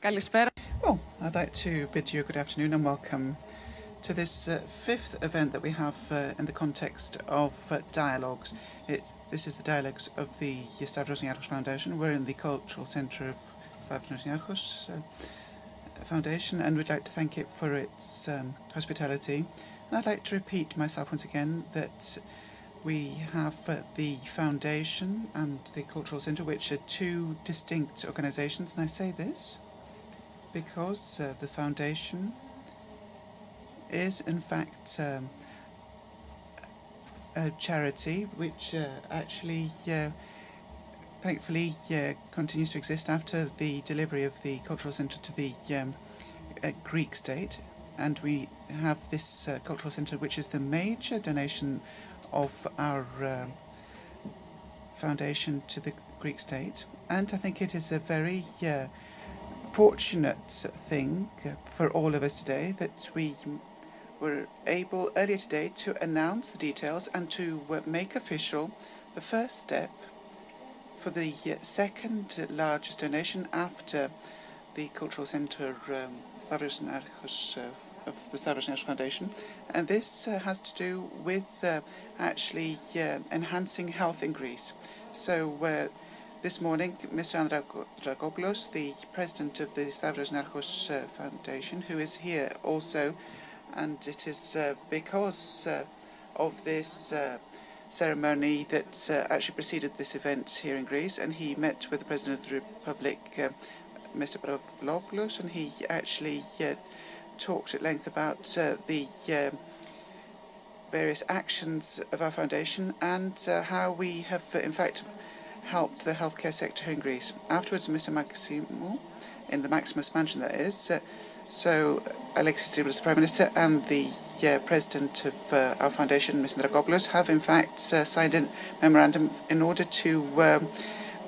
Καλησπέρα. Well, I'd like to bid you a good afternoon and welcome to this uh, fifth event that we have uh, in the context of uh, dialogues. It, this is the dialogues of the Stavros Niarchos Foundation. We're in the Cultural Centre of Stavros Niarchos uh, Foundation and we'd like to thank it for its um, hospitality. And I'd like to repeat myself once again that we have uh, the Foundation and the Cultural Centre, which are two distinct organisations. And I say this because uh, the foundation is in fact um, a charity which uh, actually uh, thankfully uh, continues to exist after the delivery of the cultural centre to the um, uh, Greek state. And we have this cultural centre which is the major donation of our foundation to the Greek state. And I think it is a very fortunate thing for all of us today that we were able earlier today to announce the details and to make official the first step for the second largest donation after the Cultural Centre um, uh, of the Stavros Niarchos Foundation. And this uh, has to do with uh, actually uh, enhancing health in Greece. So uh, this morning, Mr. Andrakopoulos, the president of the Stavros Niarchos uh, Foundation, who is here also, and it is uh, because uh, of this uh, ceremony that uh, actually preceded this event here in Greece, and he met with the President of the Republic, uh, Mr. Pavlopoulos, and he actually talked at length about the various actions of our foundation and how we have, in fact, helped the healthcare sector in Greece. Afterwards, Mr. Maximou, in the Maximos mansion that is, uh, so Alexis Tsipras, Prime Minister, and the uh, President of uh, our foundation, Mr. Dracopoulos, have in fact uh, signed a memorandum in order to um,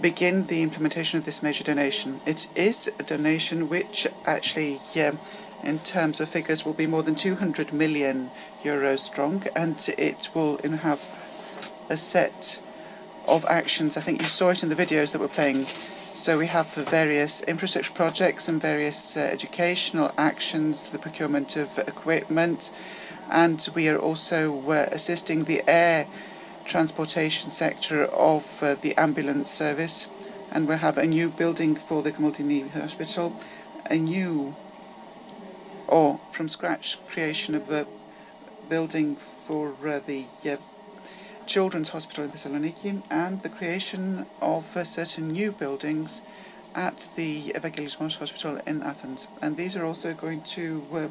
begin the implementation of this major donation. It is a donation which actually, um, in terms of figures, will be more than 200 million euros strong, and it will have a set of actions. I think you saw it in the videos that we're playing. So we have various infrastructure projects and various uh, educational actions, the procurement of equipment, and we are also uh, assisting the air transportation sector of uh, the ambulance service. And we have a new building for the Komotini Hospital, a new or from scratch creation of a building for uh, the uh, Children's Hospital in Thessaloniki and the creation of certain new buildings at the Evangelismos Hospital in Athens. And these are also going to uh,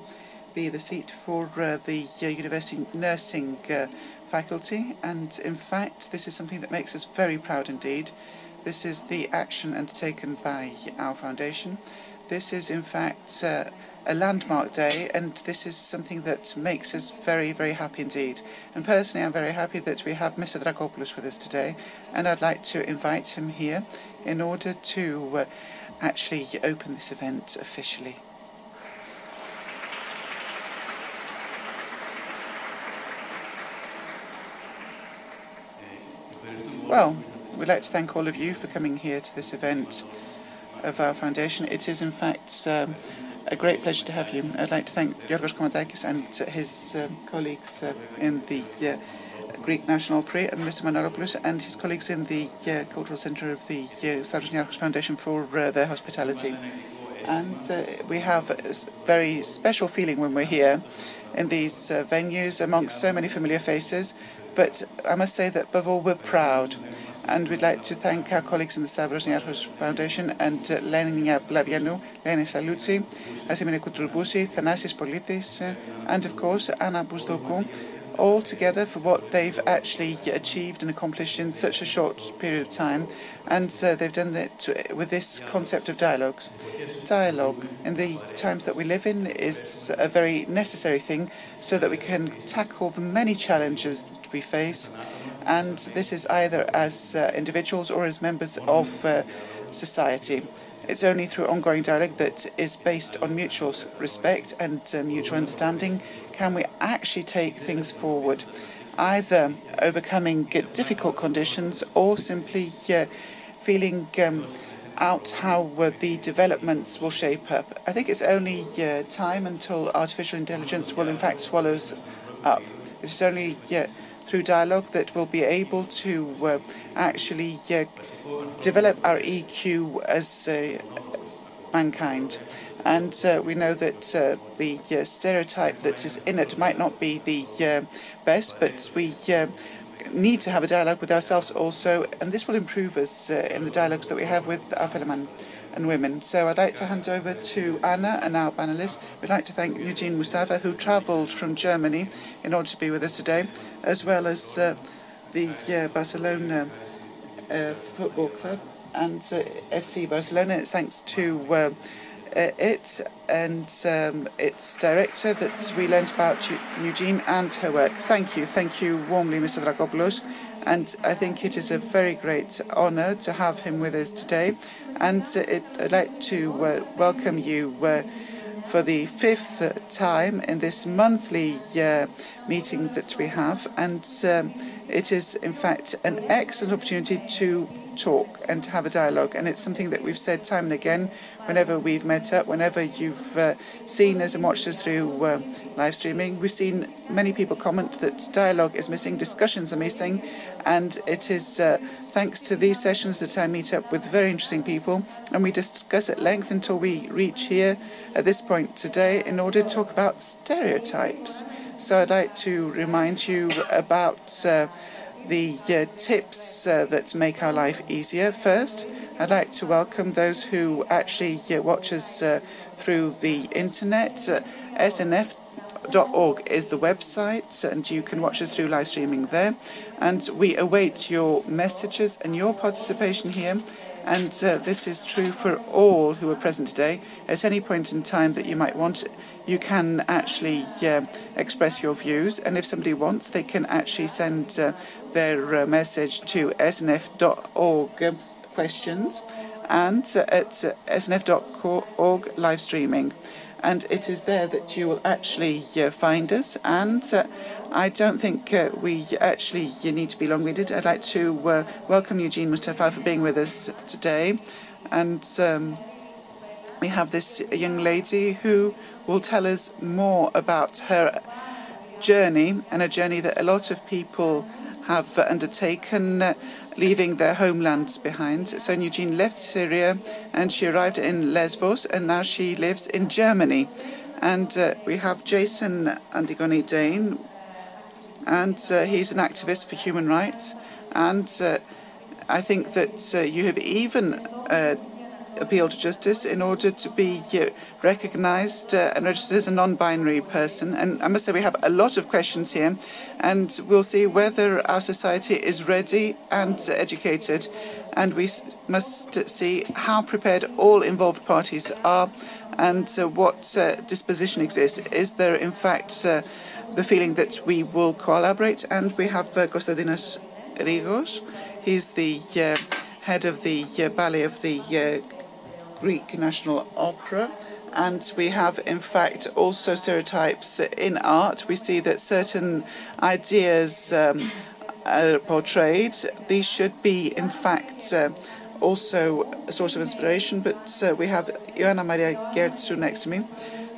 be the seat for uh, the uh, University Nursing uh, faculty. And in fact, this is something that makes us very proud indeed. This is the action undertaken by our foundation. This is in fact uh, a landmark day, and this is something that makes us very, very happy indeed. And personally, I'm very happy that we have Mr. Dracopoulos with us today, and I'd like to invite him here in order to uh, actually open this event officially. Well, we'd like to thank all of you for coming here to this event of our foundation. It is, in fact, um, a great pleasure to have you. I'd like to thank Yorgos Koumendakis and his um, colleagues uh, in the uh, Greek National Opera and Mr. Manolopoulos and his colleagues in the uh, Cultural Centre of the uh, Stavros Niarchos Foundation for uh, their hospitality. And uh, we have a very special feeling when we're here in these uh, venues amongst so many familiar faces. But I must say that above all, we're proud and we'd like to thank our colleagues in the Stavros Niarchos Foundation and uh, Lenia Blavianou, Lena Salutsi, Asimene Koutroubousi, Thanasis Politis, uh, and of course Anna Bousdokou, all together for what they've actually achieved and accomplished in such a short period of time. And uh, they've done it with this concept of dialogues. Dialogue in the times that we live in is a very necessary thing so that we can tackle the many challenges that we face and this is either as uh, individuals or as members of uh, society. It's only through ongoing dialogue that is based on mutual respect and uh, mutual understanding can we actually take things forward, either overcoming difficult conditions or simply uh, feeling um, out how uh, the developments will shape up. I think it's only uh, time until artificial intelligence will in fact swallow us up. It's only uh, through dialogue that we'll be able to uh, actually uh, develop our EQ as uh, mankind. And uh, we know that uh, the stereotype that is in it might not be the best, but we need to have a dialogue with ourselves also, and this will improve us in the dialogues that we have with our fellow men and women. So I'd like to hand over to Anna and our panelists. We'd like to thank Nujeen Mustafa, who travelled from Germany in order to be with us today, as well as uh, the uh, Barcelona uh, Football Club and uh, FC Barcelona. It's thanks to uh, uh, it and um, its director that we learnt about Nujeen and her work. Thank you. Thank you warmly, Mr. Dracopoulos. And I think it is a very great honour to have him with us today. And it, I'd like to uh, welcome you uh, for the fifth time in this monthly uh, meeting that we have. And um, it is, in fact, an excellent opportunity to talk and to have a dialogue. And it's something that we've said time and again whenever we've met up, whenever you've uh, seen us and watched us through uh, live streaming. We've seen many people comment that dialogue is missing, discussions are missing, and it is uh, thanks to these sessions that I meet up with very interesting people and we discuss at length until we reach here at this point today in order to talk about stereotypes. So I'd like to remind you about uh, the uh, tips uh, that make our life easier. First, I'd like to welcome those who actually uh, watch us uh, through the internet. Uh, SNF.org is the website, and you can watch us through live streaming there. And we await your messages and your participation here. And uh, this is true for all who are present today. At any point in time that you might want, you can actually uh, express your views. And if somebody wants, they can actually send uh, their uh, message to snf.org questions and at snf.org live streaming. And it is there that you will actually uh, find us. And uh, I don't think uh, we actually need to be long-winded. I'd like to uh, welcome Nujeen Mustafa for being with us today. And um, we have this young lady who will tell us more about her journey and a journey that a lot of people have undertaken, uh, leaving their homelands behind. So Nujeen left Syria and she arrived in Lesbos, and now she lives in Germany. And uh, we have Jason Antigone Dane, and uh, he's an activist for human rights. And uh, I think that uh, you have even uh, appeal to justice in order to be uh, recognized uh, and registered as a non-binary person. And I must say we have a lot of questions here, and we'll see whether our society is ready and educated, and we must see how prepared all involved parties are and what disposition exists. Is there, in fact, the feeling that we will collaborate? And we have uh, Rigos. He's the uh, head of the uh, ballet of the uh, Greek National Opera. And we have, in fact, also stereotypes in art. We see that certain ideas um, are portrayed. These should be, in fact, uh, also a source of inspiration. But uh, we have Ioanna Maria Gertsu next to me.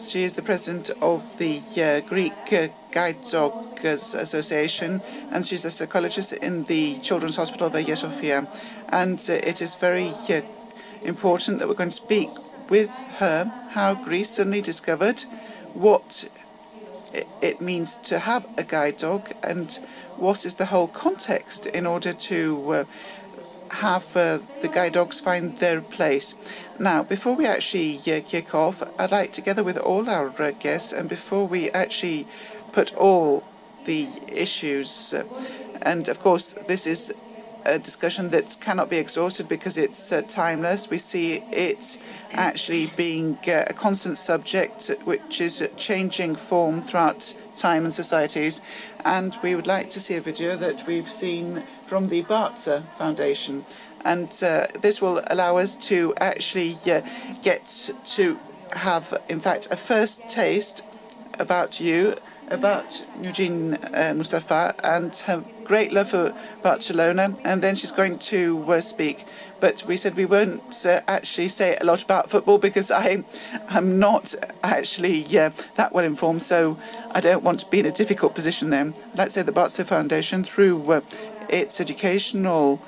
She is the president of the uh, Greek uh, Guide Dogs Association, and she's a psychologist in the Children's Hospital of Hagia Sophia. And uh, it is very uh, important that we're going to speak with her how Greece suddenly discovered what it means to have a guide dog and what is the whole context in order to uh, have uh, the guide dogs find their place. Now, before we actually uh, kick off, I'd like, together with all our uh, guests, and before we actually put all the issues, uh, and of course, this is a discussion that cannot be exhausted because it's uh, timeless. We see it actually being uh, a constant subject which is changing form throughout time and societies. And we would like to see a video that we've seen from the Barça Foundation. And uh, this will allow us to actually uh, get to have, in fact, a first taste about you, about Nujeen uh, Mustafa and her great love for Barcelona, and then she's going to uh, speak. But we said we won't uh, actually say a lot about football because I am not actually uh, that well informed, so I don't want to be in a difficult position like to say the Barcelona Foundation, through uh, its educational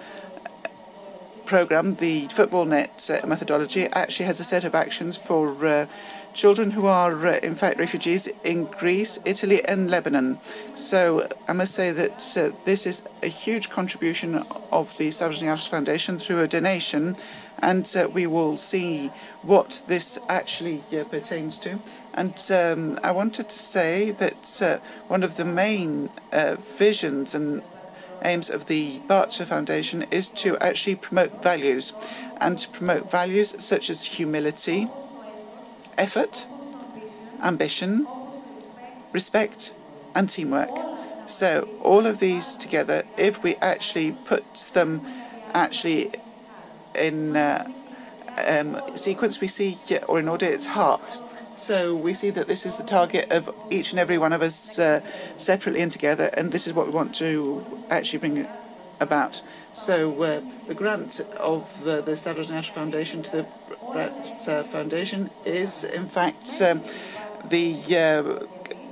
program, the FutbolNet uh, methodology, actually has a set of actions for uh, children who are, uh, in fact, refugees in Greece, Italy, and Lebanon. So I must say that uh, this is a huge contribution of the Niarchos Foundation through a donation, and uh, we will see what this actually pertains to. And um, I wanted to say that one of the main visions and aims of the Barça Foundation is to actually promote values and to promote values such as humility, effort, ambition, respect, and teamwork. So all of these together, if we actually put them actually in uh, um, sequence, we see, or in order, its heart. So we see that this is the target of each and every one of us uh, separately and together, and this is what we want to actually bring about. So uh, the grant of uh, the Stavros Niarchos Foundation to the Brat uh, Foundation is, in fact, um, the uh,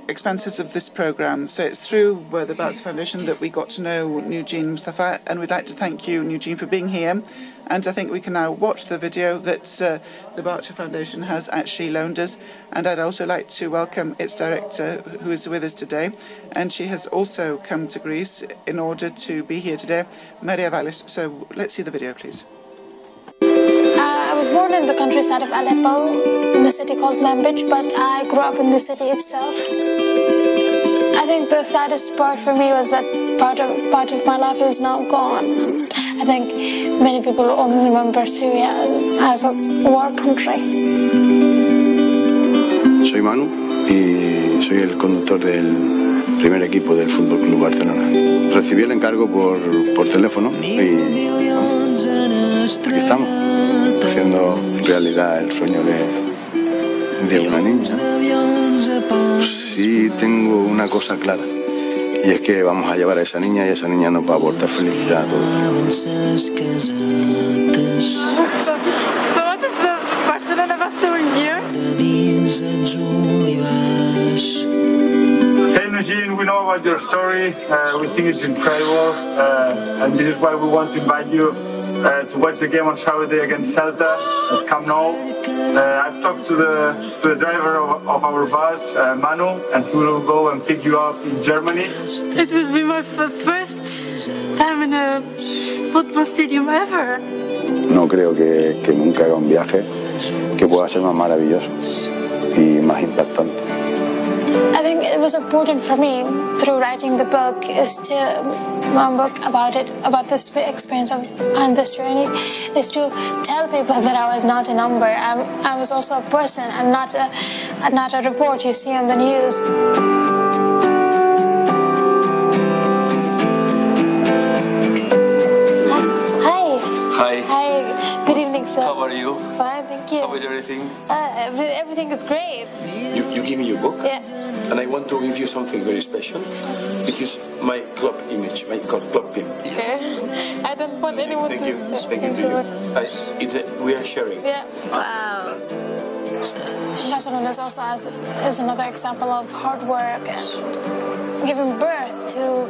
expenses of this program. So it's through uh, the Barça Foundation that we got to know Nujeen Mustafa, and we'd like to thank you, Nujeen, for being here. And I think we can now watch the video that uh, the Barça Foundation has actually loaned us. And I'd also like to welcome its director, who is with us today. And she has also come to Greece in order to be here today, Maria Vallès. So let's see the video, please. Born in the countryside of Aleppo, in a city called Manbij, but I grew up in the city itself. I think the saddest part for me was that part of part of my life is now gone. I think many people only remember Syria as a war country. Soy Manu y soy el conductor del primer equipo del Fútbol Club Barcelona. Recibí el encargo por, por teléfono y aquí estamos, haciendo realidad el sueño de, de una niña. Sí tengo una cosa clara. Y es que vamos a llevar a esa niña y esa niña nos va a aportar felicidad a todos. Eugene, we know about your story. Uh, we think it's incredible, uh, and this is why we want to invite you uh, to watch the game on Saturday against Celta at Camp Nou. Uh, I've talked to the to the driver of, of our bus, uh, Manu, and he will go and pick you up in Germany. It will be my f- first time in a football stadium ever. No creo que, que nunca haga un viaje que pueda ser más maravilloso y más impactante. I think it was important for me through writing the book is to my book about it about this experience of on this journey is to tell people that I was not a number. I, I was also a person and not a not a report you see on the news. Hi. Hi. Hi. Hi. Good evening, sir. How are you? Fine, thank you. How is everything? Uh, everything is great. You, you give me your book, Yeah. and I want to give you something very special. It is my club image, my club, club pin. Okay. I don't want anyone Thank to. you. Thank you to you. I, it's a, we are sharing. Yeah. Wow. Barcelona is also as, is another example of hard work and giving birth to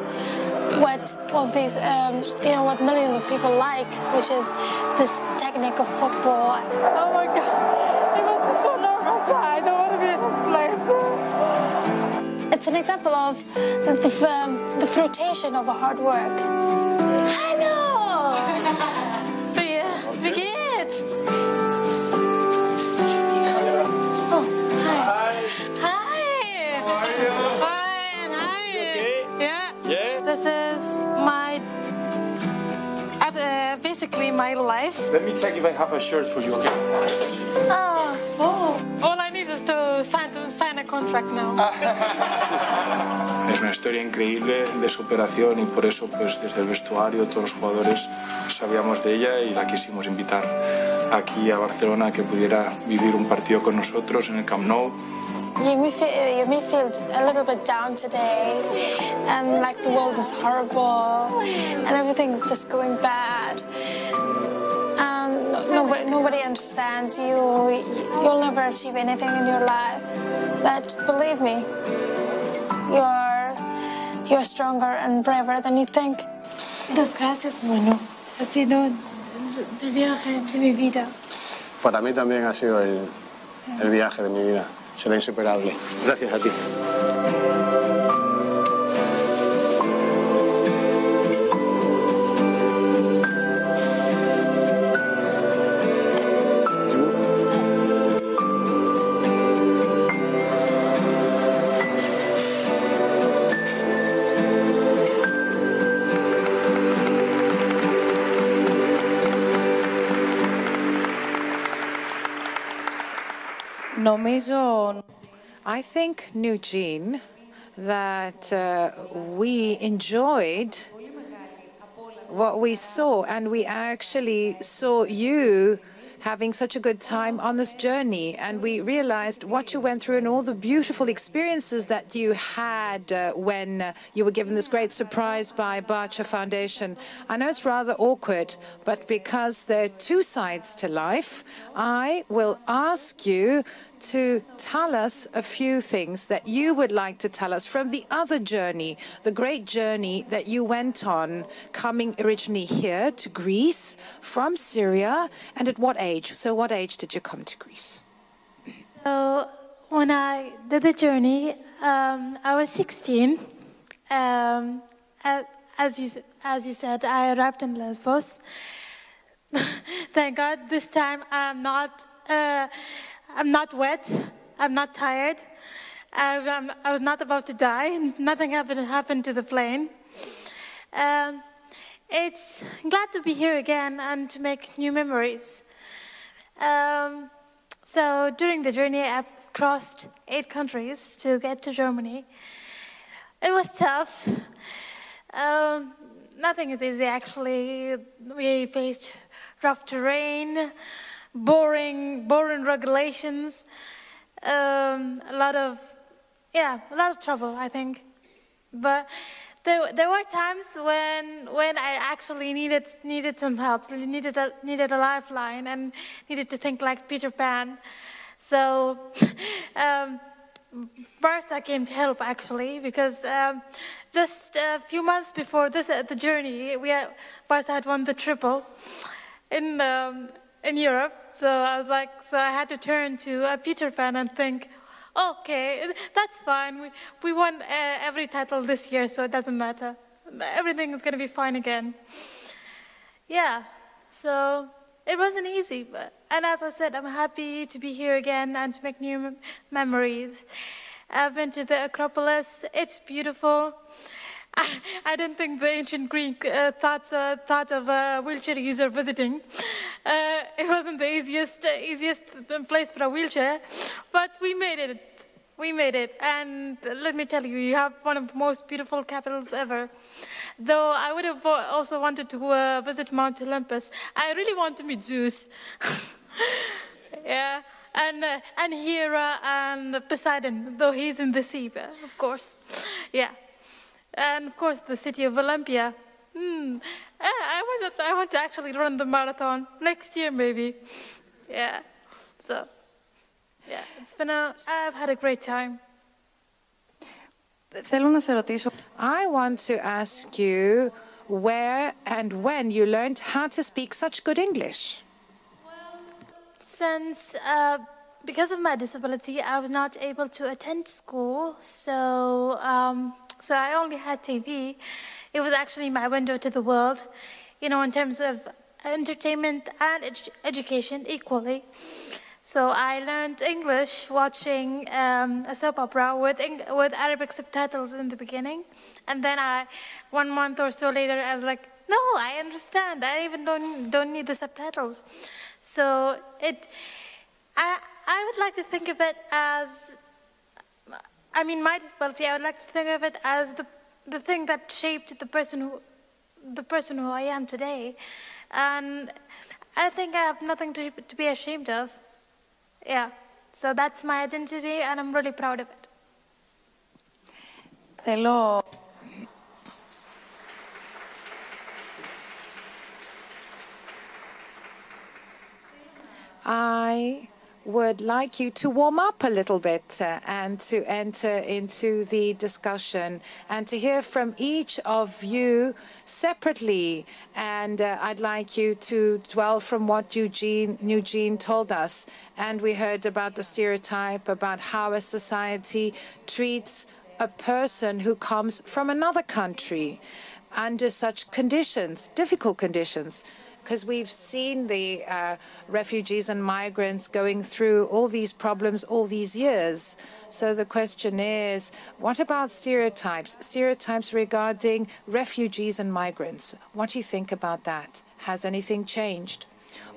what all these, um, you know, what millions of people like, which is this technique of football. Oh my god. You must be so nervous. I don't want to be in this place. It's an example of the, the, um, the fruitation of a hard work. Hallo! Wie, my life. Let me check if I have a shirt for you, okay? Oh, Oh. All I need is to sign, to sign a contract now. Es una historia increíble de superación y por eso pues desde el vestuario todos los jugadores sabíamos de ella y la quisimos invitar aquí a Barcelona que pudiera vivir un partido con nosotros en el Camp Nou you may feel you may feel a little bit down today, and like the world is horrible, and everything's just going bad. Um, nobody nobody understands you. You'll never achieve anything in your life, but believe me, you're you're stronger and braver than you think. Muchas gracias, Manu. Ha sido el viaje de mi vida. Para mí también ha sido el, el viaje de mi vida. Será insuperable. Gracias a ti. Νομίζω, I think, Nujeen, that uh, we enjoyed what we saw, and we actually saw you having such a good time on this journey. And we realized what you went through and all the beautiful experiences that you had uh, when uh, you were given this great surprise by Barça Foundation. I know it's rather awkward, but because there are two sides to life, I will ask you to tell us a few things that you would like to tell us from the other journey, the great journey that you went on coming originally here to Greece from Syria, and at what age? So, what age did you come to Greece? So when I did the journey, um, I was 16. Um, as you as you said, I arrived in Lesbos. Thank God, this time I'm not uh, I'm not wet. I'm not tired. I, I'm, I was not about to die. Nothing happened happened to the plane. Um, it's glad to be here again and to make new memories. Um, so during the journey, I've crossed eight countries to get to Germany. It was tough. Um, nothing is easy, actually. We faced rough terrain, boring, boring regulations, um, a lot of, yeah, a lot of trouble, I think. But there, there were times when, when I actually needed, needed some help, needed a, needed a lifeline, and needed to think like Peter Pan. So, um, Barca came to help actually because um, just a few months before this, uh, the journey, we had, Barca had won the triple in um, in Europe. So I was like, so I had to turn to a Peter Pan and think, okay, that's fine. We we won uh, every title this year, so it doesn't matter. Everything is going to be fine again. Yeah. So it wasn't easy, but and as I said, I'm happy to be here again and to make new mem- memories. I've been to the Acropolis. It's beautiful. I, I didn't think the ancient Greek uh, thought, uh, thought of a wheelchair user visiting. Uh, it wasn't the easiest, easiest place for a wheelchair, but we made it. We made it. And let me tell you, you have one of the most beautiful capitals ever. Though I would have uh, also wanted to uh, visit Mount Olympus. I really want to meet Zeus. yeah. And, uh, and Hera and Poseidon, though he's in the sea, uh, of course. Yeah. And of course, the city of Olympia. Hmm. I, I, want to, I want to actually run the marathon next year, maybe. Yeah. So, yeah, it's been a, I've had a great time. Θέλω να σε ρωτήσω. I want to ask you where and when you learned how to speak such good English. Since, uh, because of my disability, I was not able to attend school, so um, so I only had TV. It was actually my window to the world, you know, in terms of entertainment and edu- education equally. So I learned English watching um, a soap opera with with Arabic subtitles in the beginning, and then I, one month or so later, I was like, no, I understand. I even don't don't need the subtitles. So it, I I would like to think of it as I mean, my disability, I would like to think of it as the, the thing that shaped the person who, the person who I am today. And I think I have nothing to, to be ashamed of. Yeah, so that's my identity and I'm really proud of it. Hello. I would like you to warm up a little bit uh, and to enter into the discussion and to hear from each of you separately. And uh, I'd like you to dwell from what Nujeen, Nujeen told us. And we heard about the stereotype, about how a society treats a person who comes from another country under such conditions, difficult conditions because we've seen the uh, refugees and migrants going through all these problems all these years. So the question is, what about stereotypes? Stereotypes regarding refugees and migrants. What do you think about that? Has anything changed?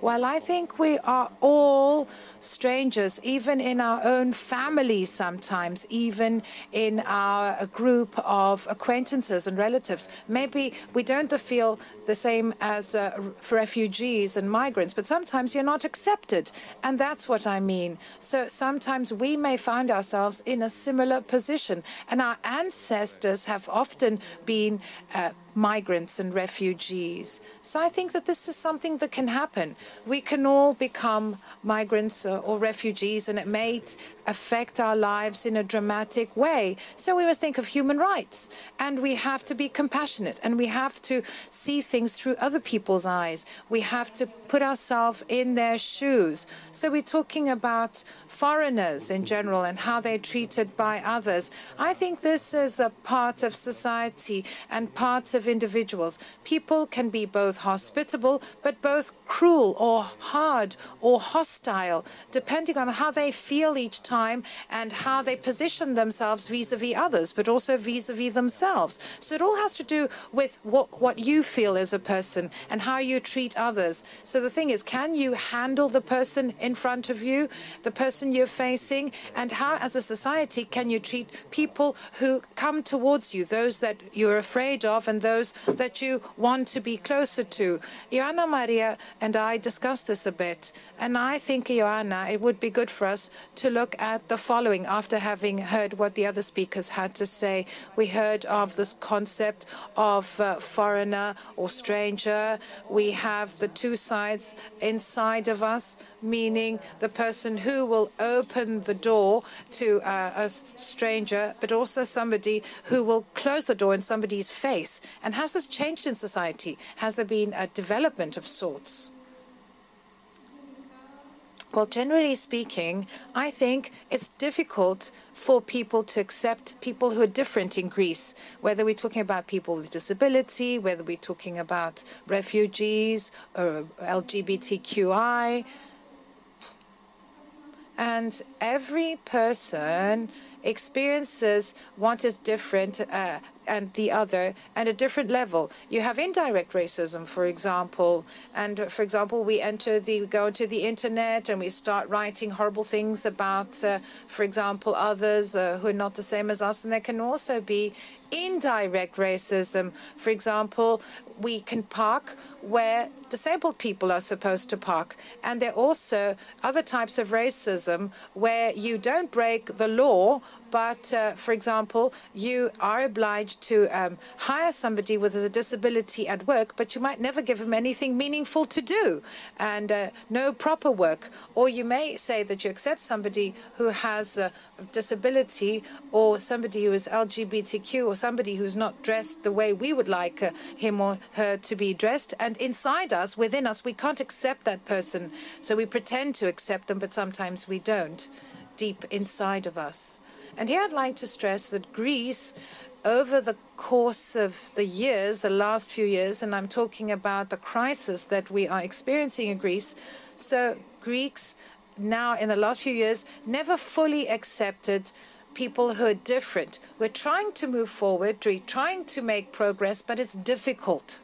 Well, I think we are all strangers, even in our own families sometimes, even in our group of acquaintances and relatives. Maybe we don't feel the same as uh, refugees and migrants, but sometimes you're not accepted. And that's what I mean. So sometimes we may find ourselves in a similar position. And our ancestors have often been uh, migrants and refugees. So I think that this is something that can happen. We can all become migrants or refugees, and it may affect our lives in a dramatic way. So we must think of human rights, and we have to be compassionate, and we have to see things through other people's eyes. We have to put ourselves in their shoes. So we're talking about foreigners in general and how they're treated by others. I think this is a part of society and part of individuals. People can be both hospitable, but both cruel or hard or hostile, depending on how they feel each time and how they position themselves vis-a-vis others, but also vis-a-vis themselves. So it all has to do with what, what you feel as a person and how you treat others. So the thing is, can you handle the person in front of you, the person you're facing, and how, as a society, can you treat people who come towards you, those that you're afraid of and those that you want to be closer to? Joanna Maria and I discussed this a bit, and I think, Joanna, it would be good for us to look at the following after having heard what the other speakers had to say. We heard of this concept of uh, foreigner or stranger. We have the two sides inside of us, meaning the person who will open the door to uh, a stranger, but also somebody who will close the door in somebody's face. And has this changed in society? Has there been a development of sorts? Well, generally speaking, I think it's difficult for people to accept people who are different in Greece, whether we're talking about people with disability, whether we're talking about refugees or LGBTQI. And every person experiences what is different uh, and the other at a different level. You have indirect racism, for example, and for example, we enter the we go into the internet and we start writing horrible things about, uh, for example, others uh, who are not the same as us. And there can also be indirect racism. For example, we can park where disabled people are supposed to park. And there are also other types of racism where you don't break the law, but, uh, for example, you are obliged to um, hire somebody with a disability at work, but you might never give them anything meaningful to do and uh, no proper work. Or you may say that you accept somebody who has a disability or somebody who is LGBTQ or somebody who's not dressed the way we would like uh, him or her to be dressed. And inside us, within us, we can't accept that person. So we pretend to accept them, but sometimes we don't, deep inside of us. And here I'd like to stress that Greece, over the course of the years, the last few years, and I'm talking about the crisis that we are experiencing in Greece, so Greeks now in the last few years never fully accepted people who are different. We're trying to move forward, we're trying to make progress, but it's difficult.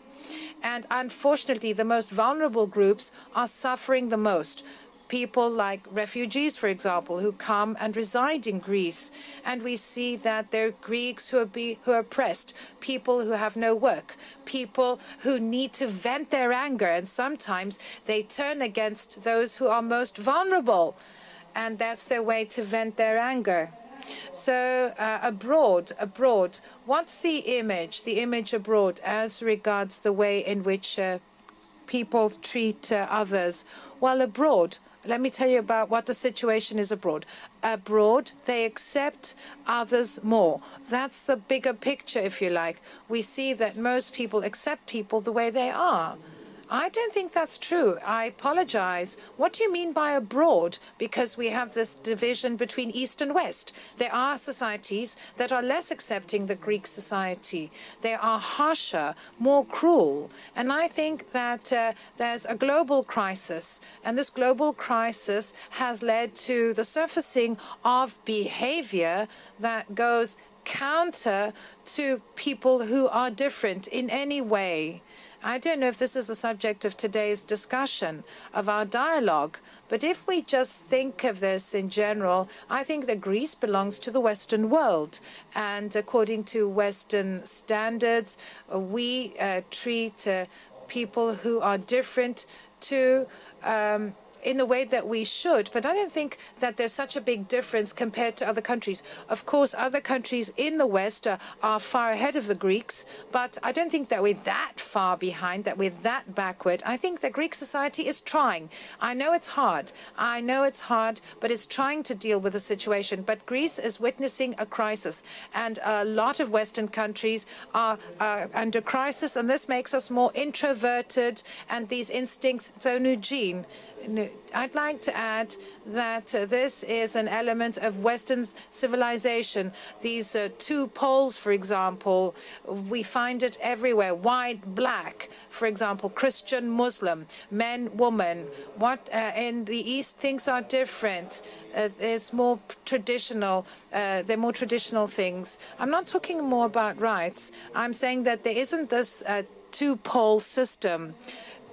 And unfortunately, the most vulnerable groups are suffering the most people like refugees, for example, who come and reside in Greece. And we see that there are Greeks who are, be, who are oppressed, people who have no work, people who need to vent their anger. And sometimes they turn against those who are most vulnerable. and that's their way to vent their anger. So uh, abroad, abroad, what's the image, the image abroad as regards the way in which uh, people treat uh, others? Well, abroad, let me tell you about what the situation is abroad. Abroad, they accept others more. That's the bigger picture, if you like. We see that most people accept people the way they are. I don't think that's true. I apologize. What do you mean by abroad? Because we have this division between East and West. There are societies that are less accepting the Greek society. They are harsher, more cruel. And I think that uh, there's a global crisis. And this global crisis has led to the surfacing of behavior that goes counter to people who are different in any way. I don't know if this is the subject of today's discussion, of our dialogue, but if we just think of this in general, I think that Greece belongs to the Western world. And according to Western standards, we uh, treat uh, people who are different to um, in the way that we should. But I don't think that there's such a big difference compared to other countries. Of course, other countries in the West are, are far ahead of the Greeks, but I don't think that we're that far behind, that we're that backward. I think that Greek society is trying. I know it's hard. I know it's hard, but it's trying to deal with the situation. But Greece is witnessing a crisis, and a lot of Western countries are, are under crisis, and this makes us more introverted, and these instincts. So, Nujeen, I'd like to add that uh, this is an element of Western civilization. These uh, two poles, for example, we find it everywhere white, black, for example, Christian, Muslim, men, woman. What uh, in the East, things are different. Uh, it's more traditional. Uh, they're more traditional things. I'm not talking more about rights. I'm saying that there isn't this uh, two pole system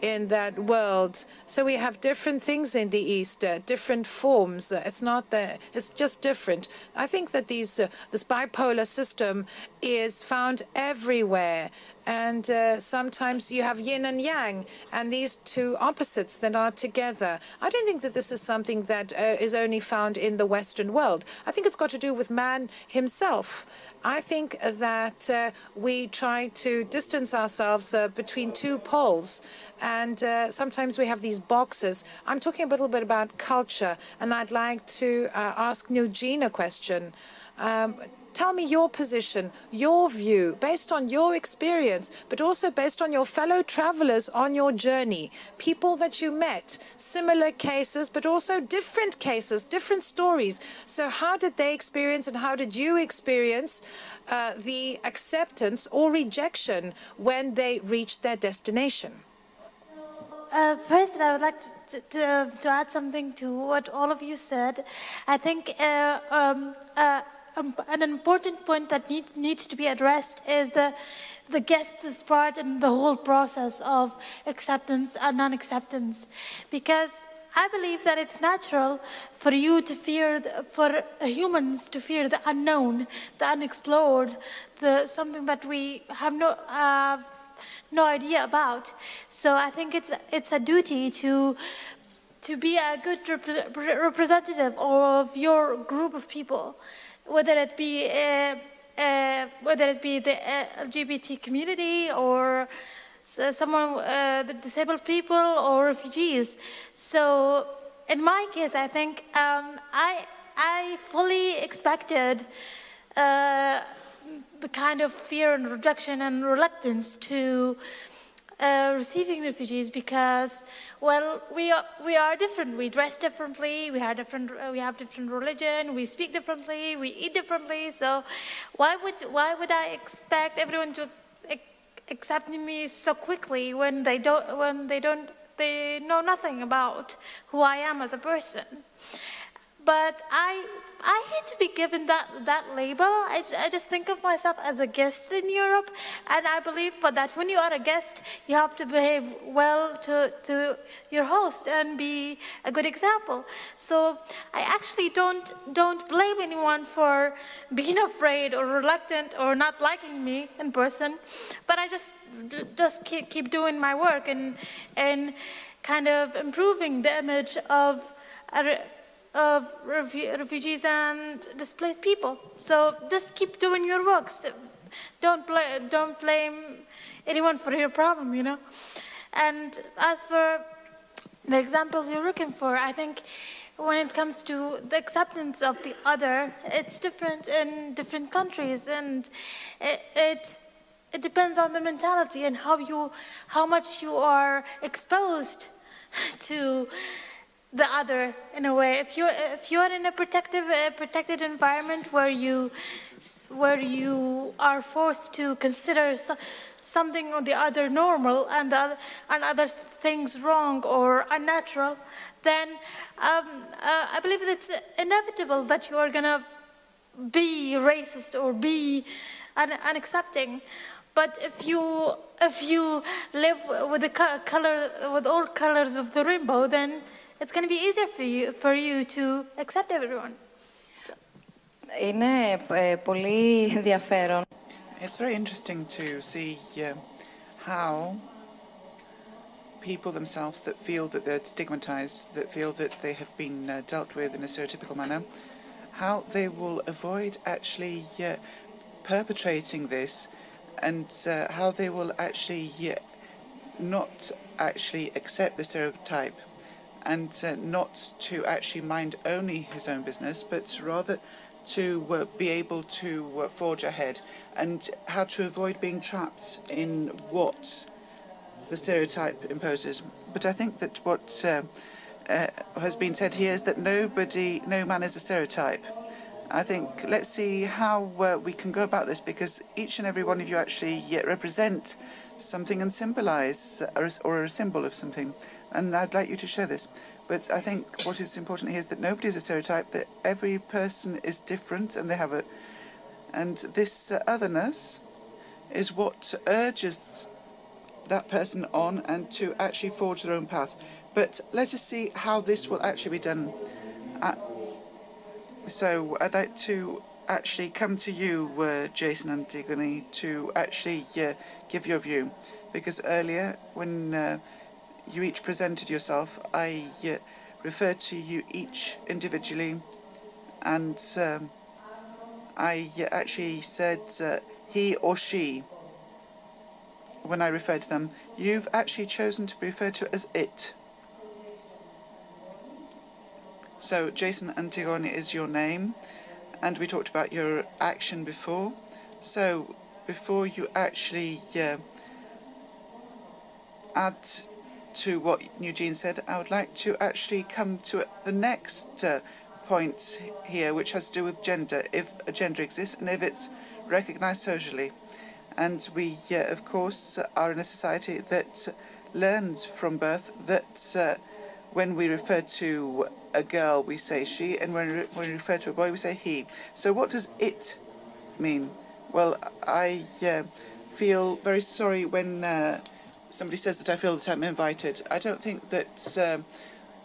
in that world. So we have different things in the East, uh, different forms. Uh, it's not that it's just different. I think that these uh, this bipolar system is found everywhere, and uh, sometimes you have yin and yang, and these two opposites that are together. I don't think that this is something that uh, is only found in the Western world. I think it's got to do with man himself. I think that uh, we try to distance ourselves uh, between two poles, and uh, sometimes we have these boxes. I'm talking a little bit about culture, and I'd like to uh, ask Nujeen a question. Um, Tell me your position, your view, based on your experience, but also based on your fellow travelers on your journey, people that you met, similar cases, but also different cases, different stories. So, how did they experience and how did you experience uh, the acceptance or rejection when they reached their destination? Uh, first, I would like to, to, to, add something to what all of you said. I think uh, um, uh, Um, an important point that needs, needs to be addressed is the, the guest's part in the whole process of acceptance and non-acceptance. Because I believe that it's natural for you to fear, the, for humans to fear the unknown, the unexplored, the something that we have no have no idea about. So I think it's it's a duty to to be a good rep representative of your group of people whether it be uh, uh, whether it be the uh, LGBT community or someone, the disabled people or refugees. So in my case, I think um, I I fully expected uh, the kind of fear and rejection and reluctance to uh, receiving refugees because, well, we are, we are different. We dress differently. We have different. Uh, we have different religion. We speak differently. We eat differently. So, why would why would I expect everyone to accept me so quickly when they don't when they don't they know nothing about who I am as a person? But I I hate to be given that, that label. I, I just think of myself as a guest in Europe, and I believe for that when you are a guest, you have to behave well to, to your host and be a good example. So I actually don't, don't blame anyone for being afraid or reluctant or not liking me in person, but I just, just keep, keep doing my work and, and kind of improving the image of a, of refugees and displaced people. So just keep doing your work. Don't, bl- don't blame anyone for your problem, you know. And as for the examples you're looking for, I think when it comes to the acceptance of the other, it's different in different countries, and it, it it depends on the mentality and how you how much you are exposed to the other in a way. If you if you're in a protective a protected environment where you where you are forced to consider so, something or the other normal and the other, and other things wrong or unnatural then um, uh, I believe it's inevitable that you are gonna be racist or be un- unaccepting. But if you if you live with the color with all colors of the rainbow, then it's going to be easier for you for you to accept everyone. Είναι πολύ ενδιαφέρον. It's very interesting to see uh, how people themselves that feel that they're stigmatized, that feel that they have been uh, dealt with in a stereotypical manner, how they will avoid actually uh, perpetrating this and uh, how they will actually not actually accept the stereotype and uh, not to actually mind only his own business, but rather to uh, be able to uh, forge ahead and how to avoid being trapped in what the stereotype imposes. But I think that what uh, uh, has been said here is that nobody, no man is a stereotype. I think let's see how uh, we can go about this because each and every one of you actually yet represent something and symbolize or, a symbol of something. And I'd like you to share this. But I think what is important here is that nobody is a stereotype, that every person is different and they have a. And this uh, otherness is what urges that person on and to actually forge their own path. But let us see how this will actually be done. Uh, so I'd like to actually come to you, uh, Jason Antigone, to actually uh, give your view. Because earlier, when uh, you each presented yourself, I uh, referred to you each individually, and um, I uh, actually said uh, he or she when I referred to them. You've actually chosen to be referred to as it. So Jason Antigone is your name, and we talked about your action before. So before you actually uh, add to what Nujeen said, I would like to actually come to the next uh, point here, which has to do with gender, if a gender exists and if it's recognized socially. And we, uh, of course, are in a society that learns from birth that uh, when we refer to a girl, we say she, and when, we refer to a boy, we say he. So what does it mean? Well, I uh, feel very sorry when uh, somebody says that I feel that I'm invited. I don't think that um,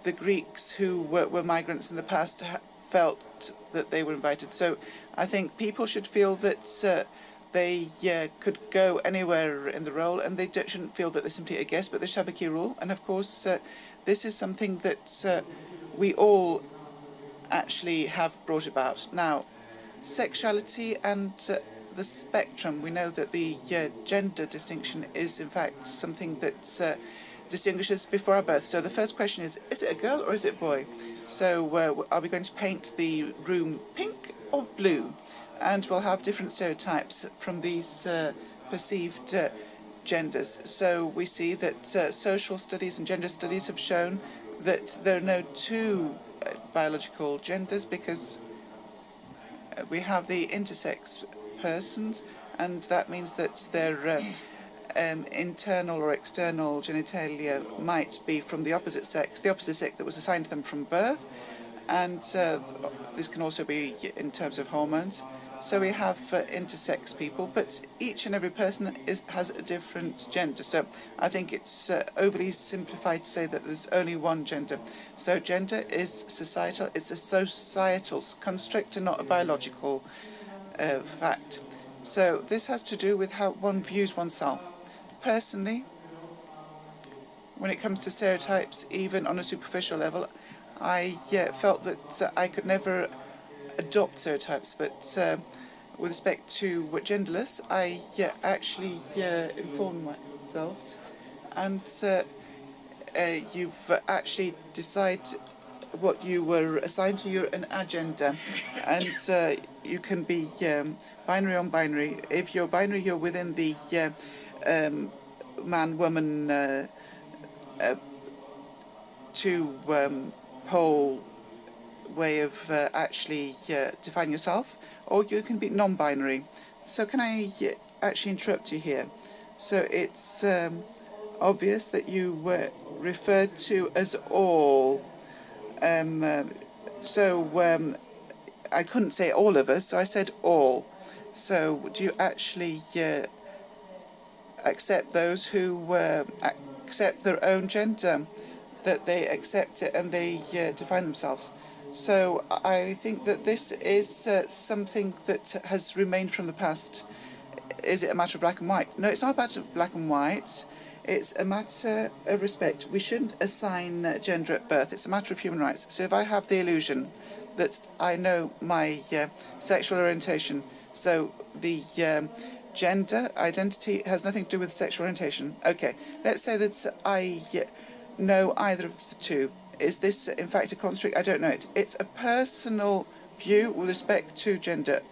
the Greeks who were, were, migrants in the past felt that they were invited. So I think people should feel that uh, they uh, could go anywhere in the role and they shouldn't feel that they're simply a guest, but they should have a key role. And of course, uh, this is something that uh, we all actually have brought about. Now, sexuality and uh, the spectrum, we know that the uh, gender distinction is in fact something that uh, distinguishes before our birth. So the first question is, is it a girl or is it boy? So uh, are we going to paint the room pink or blue? And we'll have different stereotypes from these uh, perceived uh, genders. So we see that social studies and gender studies have shown that there are no two biological genders because we have the intersex persons, and that means that their uh, um, internal or external genitalia might be from the opposite sex, the opposite sex that was assigned to them from birth, and uh, this can also be in terms of hormones. So we have uh, intersex people, but each and every person is, has a different gender. So I think it's uh, overly simplified to say that there's only one gender. So gender is societal, it's a societal construct and not a biological uh, fact. So this has to do with how one views oneself. Personally, when it comes to stereotypes, even on a superficial level, I uh, felt that uh, I could never adopt stereotypes, but uh, with respect to what genderless, I uh, actually uh, informed myself, and uh, you've actually decided what you were assigned to your an agenda, and you can be um, binary on binary. If you're binary, you're within the um, man woman uh, uh, two um, pole way of uh, actually uh, defining yourself, or you can be non binary. So, can I uh, actually interrupt you here? So, it's um, obvious that you were referred to as all. Um, uh, so, um, I couldn't say all of us, so I said all. So, do you actually uh, accept those who uh, accept their own gender, that they accept it and they uh, define themselves. So I think that this is uh, something that has remained from the past. Is it a matter of black and white? No, it's not a matter of black and white. It's a matter of respect. We shouldn't assign uh, gender at birth. It's a matter of human rights. So if I have the illusion that I know my uh, sexual orientation, so the um, gender identity has nothing to do with sexual orientation. Okay, let's say that I know either of the two. Is this in fact a construct? I don't know it. It's a personal view with respect to gender.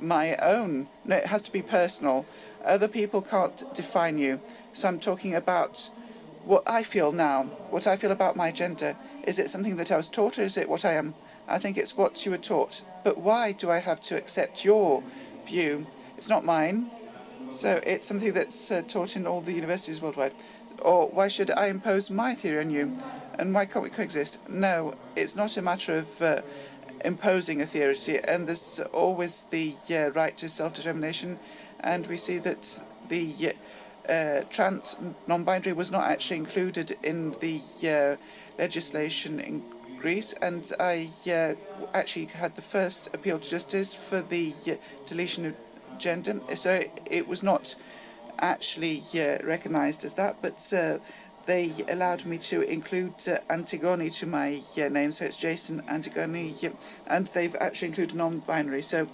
My own. No, it has to be personal. Other people can't define you. So I'm talking about what I feel now, what I feel about my gender. Is it something that I was taught or is it what I am? I think it's what you were taught. But why do I have to accept your view? It's not mine. So it's something that's uh, taught in all the universities worldwide. Or why should I impose my theory on you? And why can't we coexist? No, it's not a matter of uh, imposing a theory, and there's always the uh, right to self-determination. And we see that the uh, trans non-binary was not actually included in the uh, legislation in Greece, and I uh, actually had the first appeal to justice for the uh, deletion of gender. So it was not actually recognised as that, but they allowed me to include uh, Antigone to my uh, name, so it's Jason Antigone, and they've actually included non-binary. So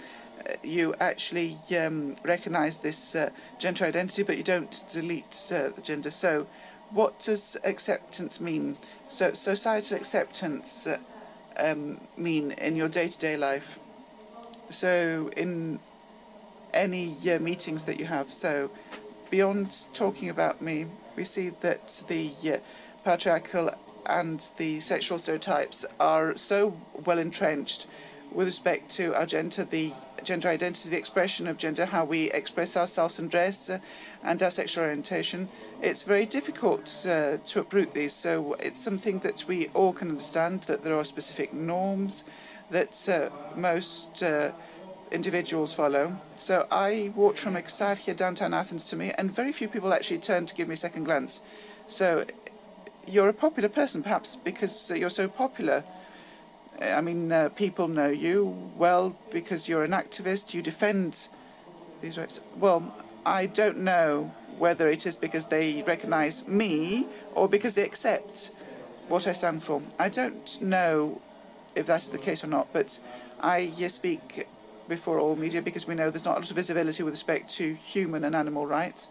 you actually um, recognise this uh, gender identity, but you don't delete the gender. So what does acceptance mean? So societal acceptance um, mean in your day-to-day life? So in any uh, meetings that you have. So, beyond talking about me, we see that the uh, patriarchal and the sexual stereotypes are so well entrenched with respect to our gender, the gender identity, the expression of gender, how we express ourselves and dress, uh, and our sexual orientation. It's very difficult uh, to uproot these. So it's something that we all can understand that there are specific norms that uh, most uh, individuals follow. So I walked from Exarchia, downtown Athens, to me, and very few people actually turned to give me a second glance. So you're a popular person, perhaps because you're so popular. I mean, uh, people know you well because you're an activist, you defend these rights. Well, I don't know whether it is because they recognize me or because they accept what I stand for. I don't know if that is the case or not, but I speak before all media because we know there's not a lot of visibility with respect to human and animal rights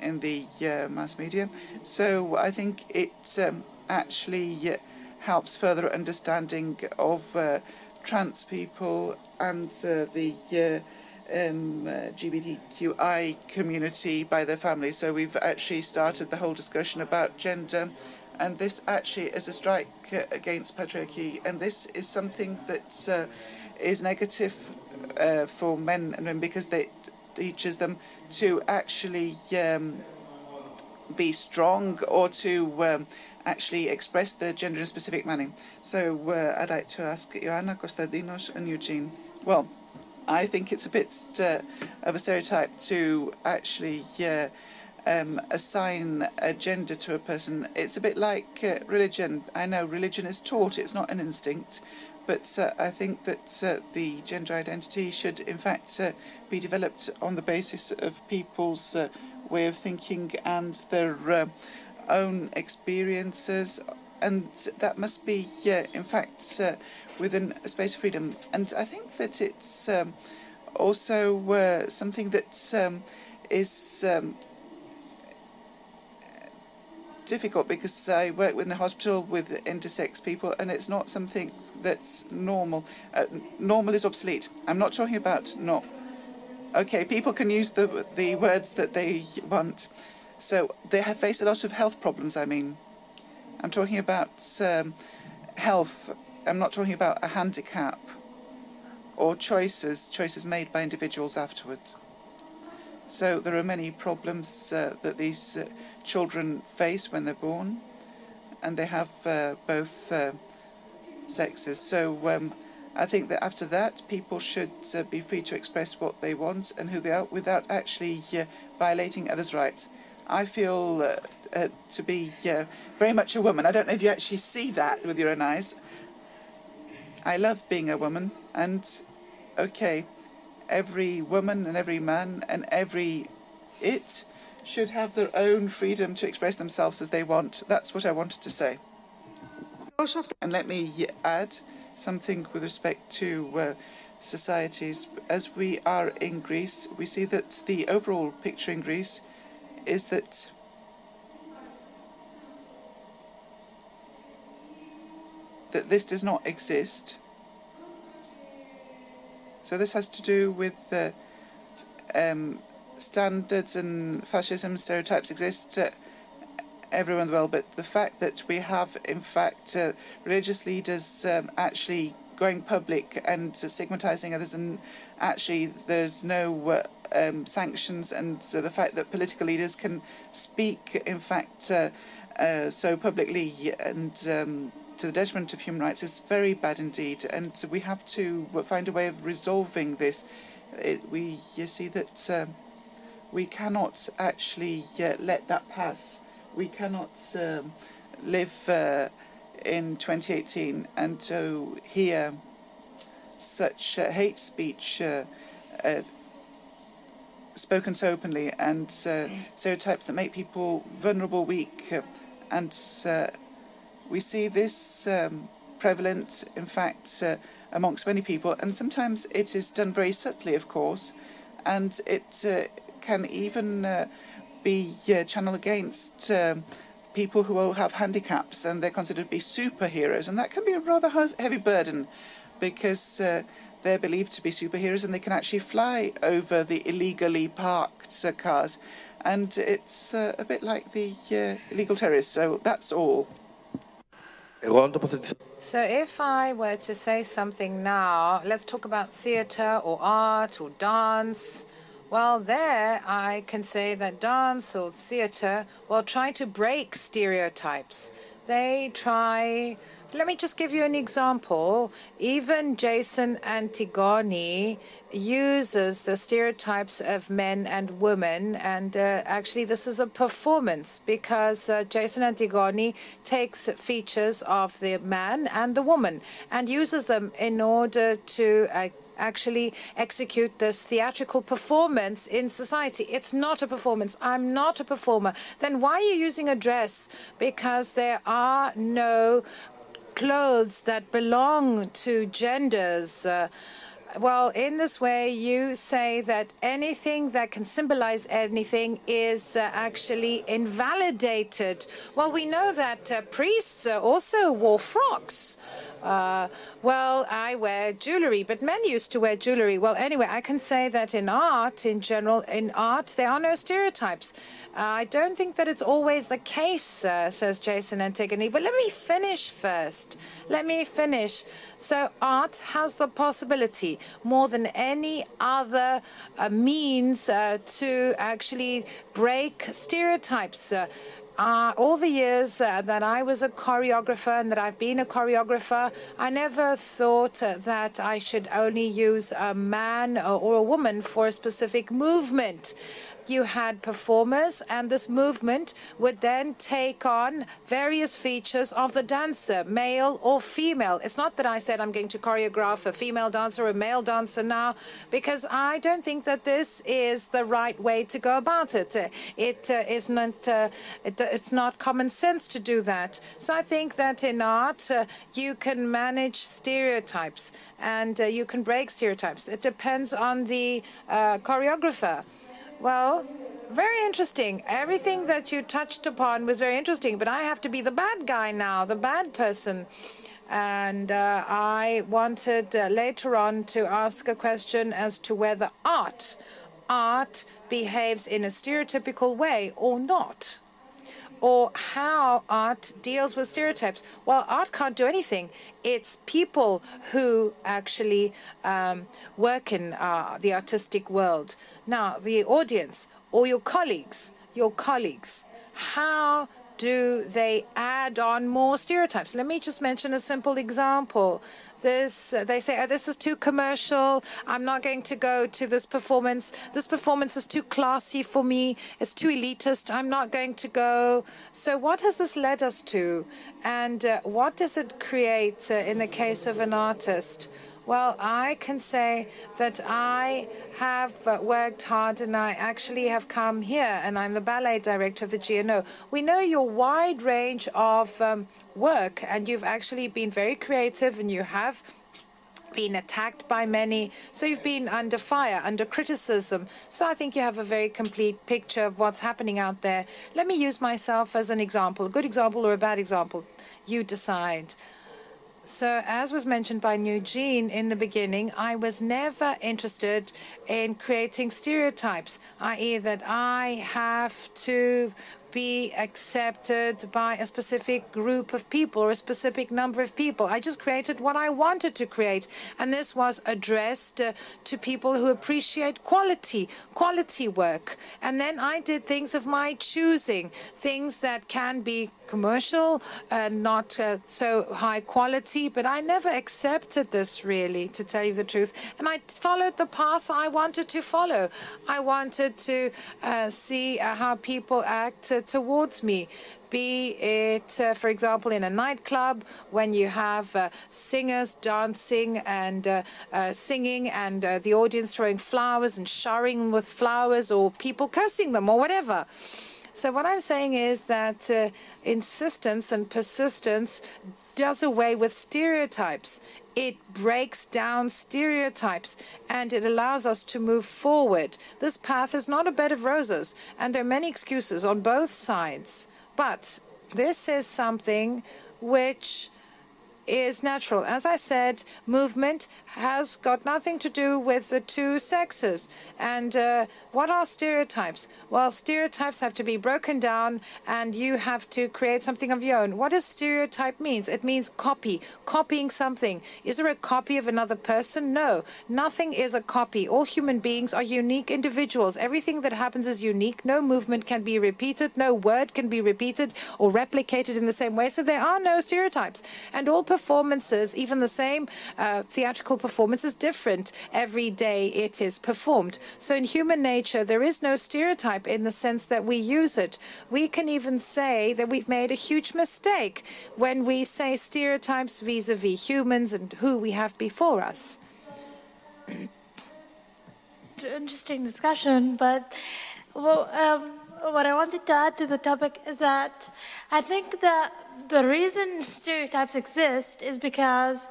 in the uh, mass media. So I think it um, actually uh, helps further understanding of uh, trans people and uh, the uh, um, uh, GBTQI community by their families. So we've actually started the whole discussion about gender. And this actually is a strike against patriarchy. And this is something that is negative uh, for men and women because they teaches them to actually um, be strong or to um, actually express their gender in a specific manner. So uh, I'd like to ask Joanna, Kostadinos and Nujeen. Well, I think it's a bit uh, of a stereotype to actually uh, um, assign a gender to a person. It's a bit like uh, religion. I know religion is taught, it's not an instinct. But uh, I think that uh, the gender identity should, in fact, uh, be developed on the basis of people's way of thinking and their own experiences and that must be, uh, in fact, uh, within a space of freedom. And I think that it's um, also uh, something that um, is um, difficult because I work within a hospital with intersex people, and it's not something that's normal. Uh, normal is obsolete. I'm not talking about not. Okay, people can use the the words that they want. So they have faced a lot of health problems. I mean, I'm talking about um, health. I'm not talking about a handicap or choices choices made by individuals afterwards. So there are many problems uh, that these uh, children face when they're born, and they have uh, both uh, sexes. So um, I think that after that, people should uh, be free to express what they want and who they are without actually uh, violating others' rights. I feel to be very much a woman. I don't know if you actually see that with your own eyes. I love being a woman, and okay, every woman and every man and every it should have their own freedom to express themselves as they want. That's what I wanted to say. And let me add something with respect to uh, societies. As we are in Greece, we see that the overall picture in Greece is that that this does not exist. So this has to do with um, standards and fascism stereotypes exist uh, everywhere in the world, but the fact that we have, in fact, uh, religious leaders um, actually going public and stigmatizing others, and actually there's no uh, um, sanctions, and the fact that political leaders can speak, in fact, uh, uh, so publicly and um, to the detriment of human rights is very bad indeed, and we have to find a way of resolving this. It, we you see that um, we cannot actually uh, let that pass. We cannot um, live uh, in 2018 and to hear such uh, hate speech uh, uh, spoken so openly and uh, stereotypes that make people vulnerable, weak, and we see this um, prevalent, in fact, uh, amongst many people, and sometimes it is done very subtly, of course, and it uh, can even uh, be uh, channeled against um, people who have handicaps and they're considered to be superheroes, and that can be a rather heavy burden because uh, they're believed to be superheroes and they can actually fly over the illegally parked uh, cars. And it's a bit like the illegal terrorists, so that's all. So if I were to say something now, let's talk about theatre or art or dance. Well, there I can say that dance or theatre, well, try to break stereotypes. They try let me just give you an example. Even Jason Antigone uses the stereotypes of men and women, and uh, actually, this is a performance because uh, Jason Antigone takes features of the man and the woman and uses them in order to uh, actually execute this theatrical performance in society. It's not a performance. I'm not a performer. Then why are you using a dress? Because there are no clothes that belong to genders. Uh, well, in this way, you say that anything that can symbolize anything is uh, actually invalidated. Well, we know that uh, priests uh, also wore frocks. Uh, well, I wear jewelry, but men used to wear jewelry. Well, anyway, I can say that in art, in general, in art, there are no stereotypes. Uh, I don't think that it's always the case, uh, says Jason Antigone. But let me finish first. Let me finish. So, art has the possibility, more than any other uh, means, uh, to actually break stereotypes. Uh, uh, all the years uh, that I was a choreographer and that I've been a choreographer, I never thought uh, that I should only use a man or a woman for a specific movement. You had performers, and this movement would then take on various features of the dancer, male or female. It's not that I said I'm going to choreograph a female dancer or a male dancer now, because I don't think that this is the right way to go about it. It uh, is not, uh, it, it's not common sense to do that. So I think that in art, uh, you can manage stereotypes and uh, you can break stereotypes. It depends on the uh, choreographer. Well, very interesting. Everything that you touched upon was very interesting, but I have to be the bad guy now, the bad person. And uh, I wanted uh, later on to ask a question as to whether art, art behaves in a stereotypical way or not or how art deals with stereotypes. Well, art can't do anything. It's people who actually um, work in uh, the artistic world. Now, the audience or your colleagues, your colleagues, how do they add on more stereotypes? Let me just mention a simple example this. Uh, they say, oh, this is too commercial. I'm not going to go to this performance. This performance is too classy for me. It's too elitist. I'm not going to go. So, what has this led us to? And uh, what does it create uh, in the case of an artist? Well, I can say that I have uh, worked hard and I actually have come here and I'm the ballet director of the GNO. We know your wide range of um, work and you've actually been very creative and you have been attacked by many. So you've been under fire, under criticism. So I think you have a very complete picture of what's happening out there. Let me use myself as an example, a good example or a bad example. You decide. So, as was mentioned by Nujeen in the beginning, I was never interested in creating stereotypes, i.e., that I have to be accepted by a specific group of people or a specific number of people. I just created what I wanted to create. And this was addressed uh, to people who appreciate quality, quality work. And then I did things of my choosing, things that can be commercial and not uh, so high quality. But I never accepted this really, to tell you the truth. And I followed the path I wanted to follow. I wanted to uh, see uh, how people act uh, towards me be it, uh, for example, in a nightclub when you have uh, singers dancing and singing and the audience throwing flowers and showering with flowers or people cursing them or whatever. So what I'm saying is that uh, insistence and persistence does away with stereotypes. It breaks down stereotypes and it allows us to move forward. This path is not a bed of roses, and there are many excuses on both sides. But this is something which is natural. As I said, movement has got nothing to do with the two sexes. And uh, what are stereotypes? Well, stereotypes have to be broken down and you have to create something of your own. What does stereotype means? It means copy, copying something. Is there a copy of another person? No, nothing is a copy. All human beings are unique individuals. Everything that happens is unique. No movement can be repeated. No word can be repeated or replicated in the same way. So there are no stereotypes. And all performances, even the same uh, theatrical performance is different every day it is performed. So in human nature, there is no stereotype in the sense that we use it. We can even say that we've made a huge mistake when we say stereotypes vis-a-vis humans and who we have before us. Interesting discussion, but well, um, what I wanted to add to the topic is that I think that the reason stereotypes exist is because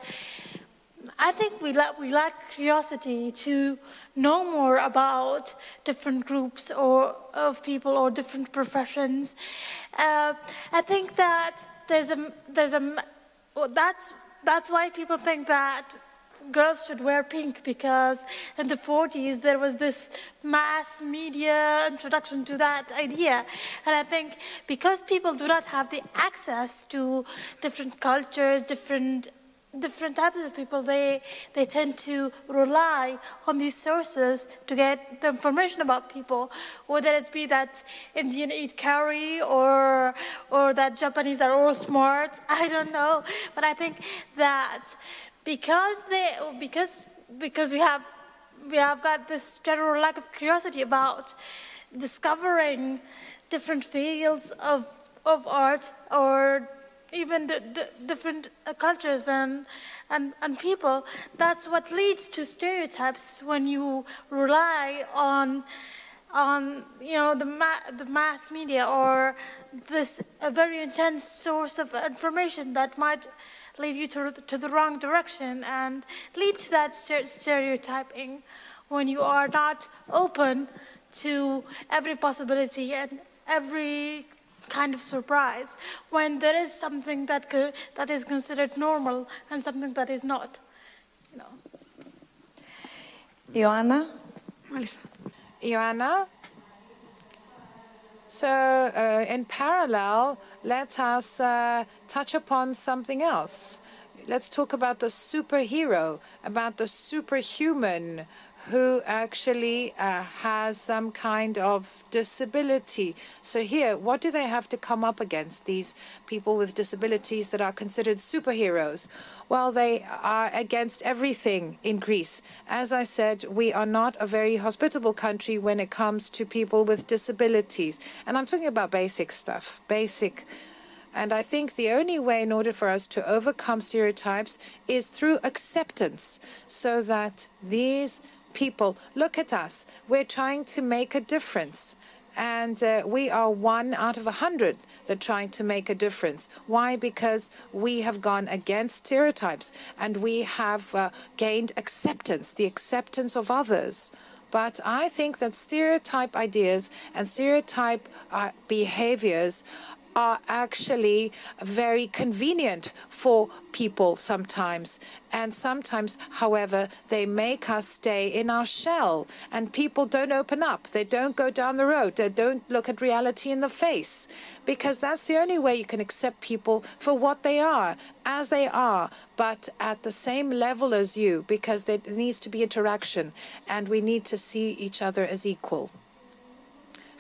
I think we, la- we lack curiosity to know more about different groups or of people or different professions. Uh, I think that there's a there's a well, that's that's why people think that girls should wear pink because in the 40s there was this mass media introduction to that idea. And I think because people do not have the access to different cultures, different different types of people, they, they tend to rely on these sources to get the information about people, whether it be that Indian eat curry or, or that Japanese are all smart. I don't know. But I think that because, they, because, because we, have, we have got this general lack of curiosity about discovering different fields of, of art or even different uh, cultures and, and, and people, that's what leads to stereotypes when you rely on, on you know, the, ma- the mass media or this a very intense source of information that might lead you to, to the wrong direction and lead to that stereotyping when you are not open to every possibility and every kind of surprise when there is something that that is considered normal and something that is not. You know. Ioana? Ioana? So, uh, in parallel, let us uh, touch upon something else. Let's talk about the superhero, about the superhuman who actually uh, has some kind of disability. So here, what do they have to come up against, these people with disabilities that are considered superheroes? Well, they are against everything in Greece. As I said, we are not a very hospitable country when it comes to people with disabilities. And I'm talking about basic stuff, basic and I think the only way in order for us to overcome stereotypes is through acceptance so that these people, look at us. We're trying to make a difference. And uh, we are one out of a hundred that trying to make a difference. Why? Because we have gone against stereotypes and we have uh, gained acceptance, the acceptance of others. But I think that stereotype ideas and stereotype uh, behaviors are actually very convenient for people sometimes. And sometimes, however, they make us stay in our shell and people don't open up. They don't go down the road. They don't look at reality in the face because that's the only way you can accept people for what they are, as they are, but at the same level as you because there needs to be interaction and we need to see each other as equal.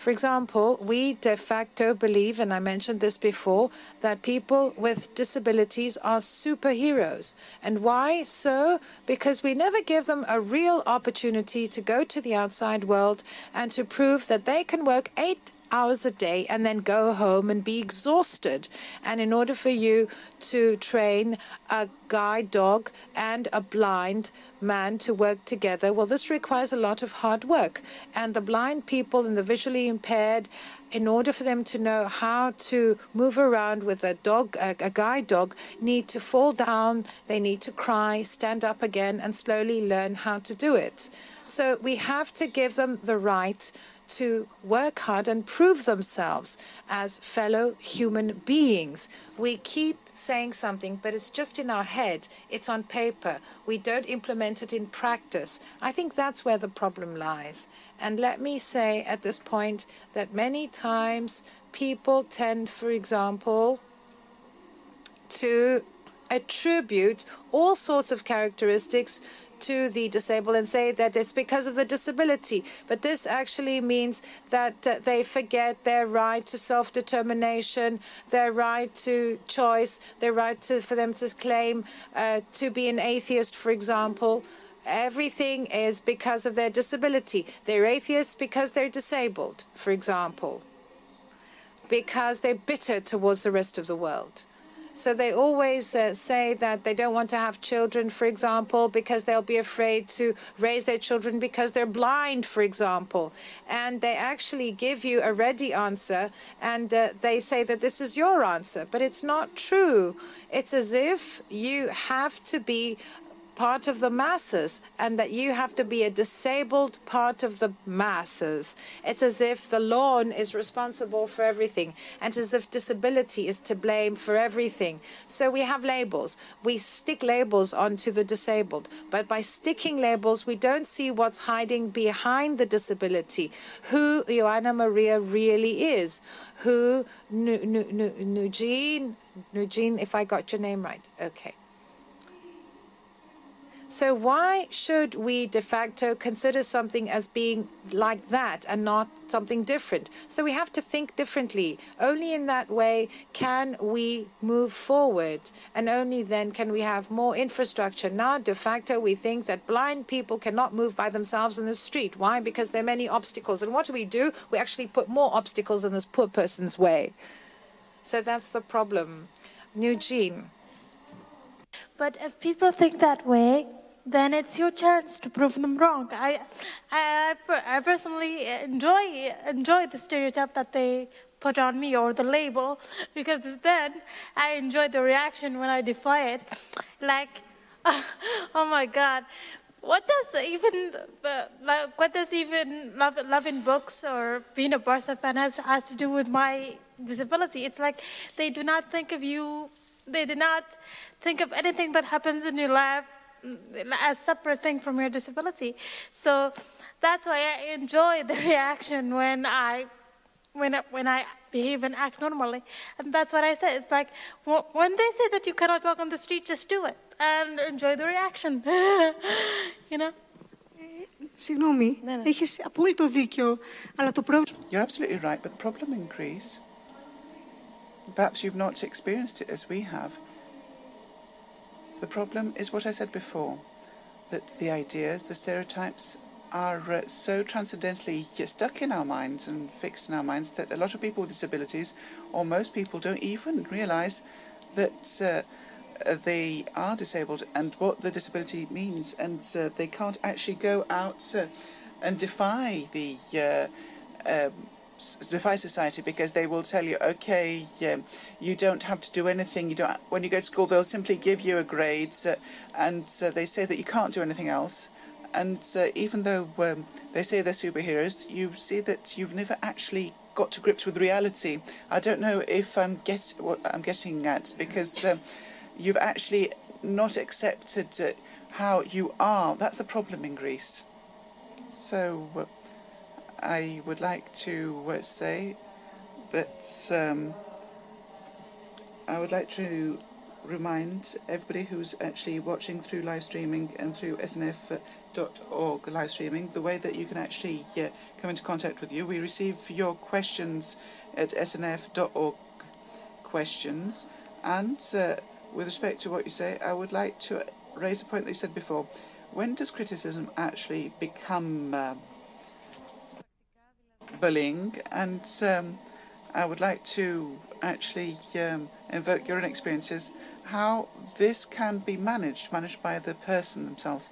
For example, we de facto believe, and I mentioned this before, that people with disabilities are superheroes. And why so? Because we never give them a real opportunity to go to the outside world and to prove that they can work eight hours a day and then go home and be exhausted. And in order for you to train a guide dog and a blind man to work together, well, this requires a lot of hard work. And the blind people and the visually impaired in order for them to know how to move around with a dog, a, a, guide dog, need to fall down, they need to cry, stand up again, and slowly learn how to do it. So we have to give them the right to work hard and prove themselves as fellow human beings. We keep saying something, but it's just in our head, it's on paper. We don't implement it in practice. I think that's where the problem lies. And let me say at this point that many times people tend, for example, to attribute all sorts of characteristics to the disabled and say that it's because of the disability. But this actually means that uh, they forget their right to self determination, their right to choice, their right to, for them to claim uh, to be an atheist, for example. Everything is because of their disability. They're atheists because they're disabled, for example, because they're bitter towards the rest of the world. So they always uh, say that they don't want to have children, for example, because they'll be afraid to raise their children because they're blind, for example. And they actually give you a ready answer and uh, they say that this is your answer, but it's not true. It's as if you have to be part of the masses and that you have to be a disabled part of the masses. It's as if the lawn is responsible for everything and as if disability is to blame for everything. So we have labels. We stick labels onto the disabled, but by sticking labels, we don't see what's hiding behind the disability, who Joanna Maria really is, who Nugene, Nugene, if I got your name right. Okay. So why should we de facto consider something as being like that and not something different? So we have to think differently. Only in that way can we move forward, and only then can we have more infrastructure. Now, de facto, we think that blind people cannot move by themselves in the street. Why? Because there are many obstacles. And what do we do? We actually put more obstacles in this poor person's way. So that's the problem. Nujeen. But if people think that way, then it's your chance to prove them wrong. I, I, I personally enjoy enjoy the stereotype that they put on me or the label because then I enjoy the reaction when I defy it. Like, oh my God, what does even uh, like what does even love loving books or being a Barça fan has has to do with my disability? It's like they do not think of you. They do not think of anything that happens in your life as separate thing from your disability. So that's why I enjoy the reaction when I when I, when I behave and act normally. And that's what I say. It's like when they say that you cannot walk on the street, just do it and enjoy the reaction. you know. Συγγνώμη, ναι, ναι. έχεις απόλυτο δίκιο, αλλά το πρόβλημα... You're absolutely right, but the problem in Greece, perhaps you've not experienced it as we have, the problem is what I said before that the ideas, the stereotypes, are uh, so transcendently stuck in our minds and fixed in our minds that a lot of people with disabilities, or most people, don't even realize that uh, they are disabled and what the disability means, and uh, they can't actually go out uh, and defy the uh, um, defy society because they will tell you, okay, you don't have to do anything. You don't. When you go to school, they'll simply give you a grade, uh, and uh, they say that you can't do anything else. And uh, even though um, they say they're superheroes, you see that you've never actually got to grips with reality. I don't know if I'm get what I'm getting at because um, you've actually not accepted uh, how you are. That's the problem in Greece. So uh, I would like to say that um, I would like to remind everybody who's actually watching through live streaming and through snf.org live streaming the way that you can actually uh, come into contact with you. We receive your questions at snf.org questions and uh, with respect to what you say, I would like to raise a point that you said before. When does criticism actually become uh, bullying, and um, I would like to actually um, invoke your own experiences, how this can be managed, managed by the person themselves.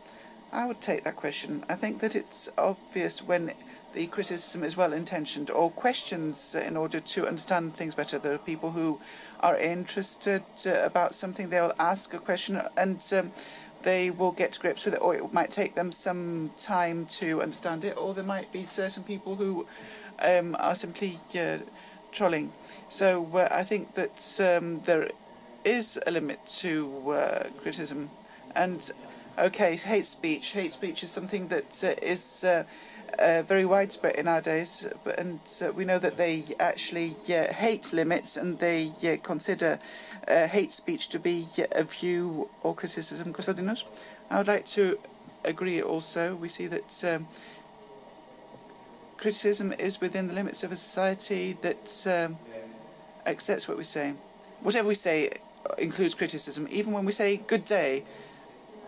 I would take that question. I think that it's obvious when the criticism is well intentioned or questions in order to understand things better. There are people who are interested uh, about something, they'll ask a question and um, they will get to grips with it, or it might take them some time to understand it, or there might be certain people who um, are simply uh, trolling. So uh, I think that um, there is a limit to uh, criticism. And okay, hate speech. Hate speech is something that uh, is uh, uh, very widespread in our days, and we know that they actually hate limits and they consider hate speech to be a view or criticism. Konstantinos, I would like to agree also. We see that um, criticism is within the limits of a society that um, accepts what we say. Whatever we say includes criticism. Even when we say good day,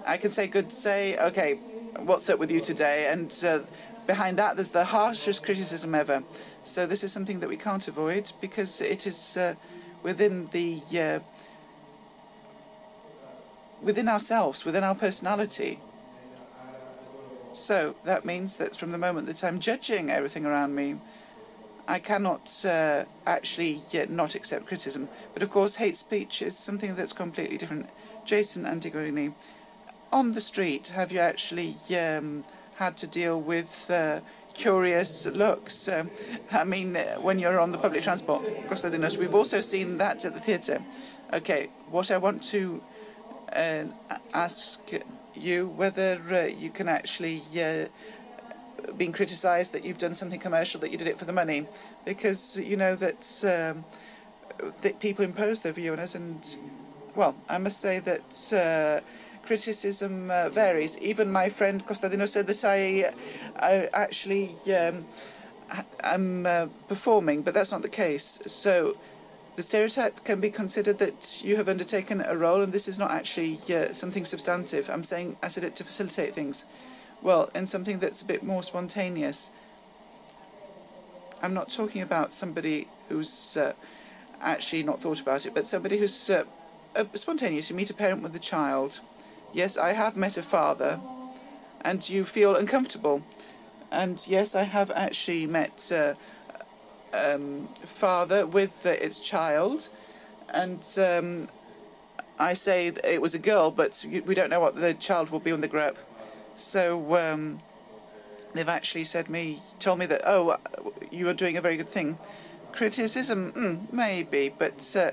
I can say good day, okay, what's up with you today? And uh, behind that, there's the harshest criticism ever. So this is something that we can't avoid because it is uh, within the uh, within ourselves, within our personality. So that means that from the moment that I'm judging everything around me, I cannot uh, actually yet not accept criticism. But of course, hate speech is something that's completely different. Jason Antigone, on the street, have you actually um, had to deal with uh, curious looks? Um, I mean, uh, when you're on the public transport, Konstantinos, we've also seen that at the theatre. Okay, what I want to uh, ask you whether uh, you can actually uh, being criticised that you've done something commercial that you did it for the money because you know that, um, that people impose their view on us and well I must say that uh, criticism uh, varies. Even my friend Costadino said that I, I actually um, am uh, performing, but that's not the case. So the stereotype can be considered that you have undertaken a role, and this is not actually uh, something substantive. I'm saying I said it to facilitate things. Well, in something that's a bit more spontaneous. I'm not talking about somebody who's uh, actually not thought about it, but somebody who's uh, spontaneous. You meet a parent with a child. Yes, I have met a father, and you feel uncomfortable. And yes, I have actually met uh, um, father with uh, its child, and um, I say it was a girl, but we don't know what the child will be when they grow up. So um, they've actually said me, told me that, oh, you are doing a very good thing. Criticism, mm, maybe, but uh,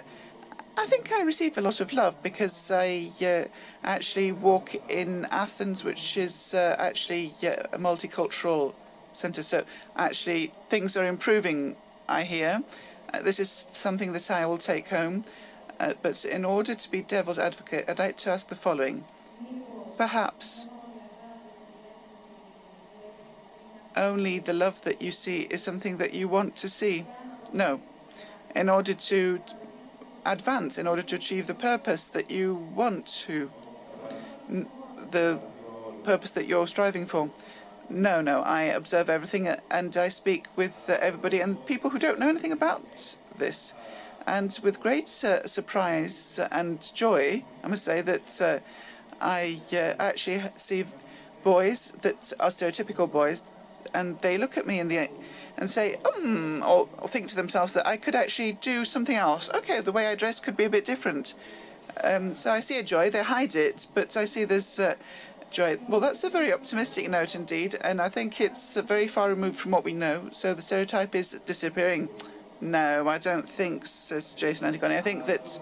I think I receive a lot of love because I uh, actually walk in Athens, which is uh, actually a multicultural centre. So actually, things are improving. I hear. Uh, this is something that I will take home. Uh, but in order to be devil's advocate, I'd like to ask the following: Perhaps only the love that you see is something that you want to see. No. In order to advance, in order to achieve the purpose that you want to, the purpose that you're striving for. No, no, I observe everything and I speak with everybody and people who don't know anything about this. And with great uh, surprise and joy, I must say that uh, I uh, actually see boys that are stereotypical boys and they look at me in the and say, um, or, or, think to themselves that I could actually do something else. Okay, the way I dress could be a bit different. Um, so I see a joy. They hide it, but I see this uh, joy. Well, that's a very optimistic note indeed, and I think it's uh, very far removed from what we know. So the stereotype is disappearing. No, I don't think, says Jason Antigone. I think that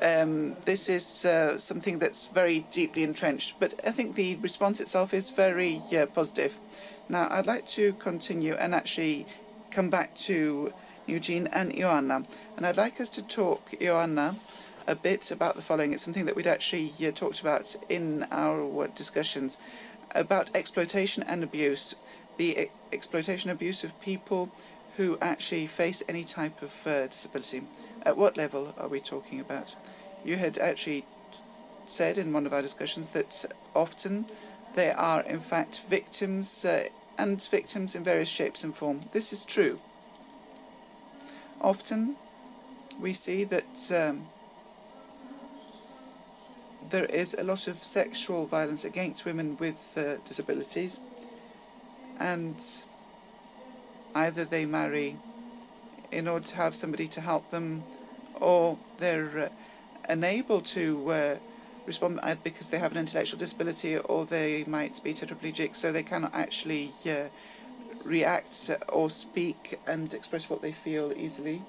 um, this is uh, something that's very deeply entrenched, but I think the response itself is very uh, positive. Now, I'd like to continue and actually come back to Nujeen and Ioanna. And I'd like us to talk, Ioanna, a bit about the following. It's something that we'd actually uh, talked about in our discussions about exploitation and abuse. The e exploitation abuse of people who actually face any type of uh, disability. At what level are we talking about? You had actually said in one of our discussions that often they are in fact victims uh, and victims in various shapes and form. This is true. Often we see that um, there is a lot of sexual violence against women with uh, disabilities and either they marry in order to have somebody to help them or they're uh, unable to uh, respond because they have an intellectual disability or they might be tetraplegic, so they cannot actually uh, react or speak and express what they feel easily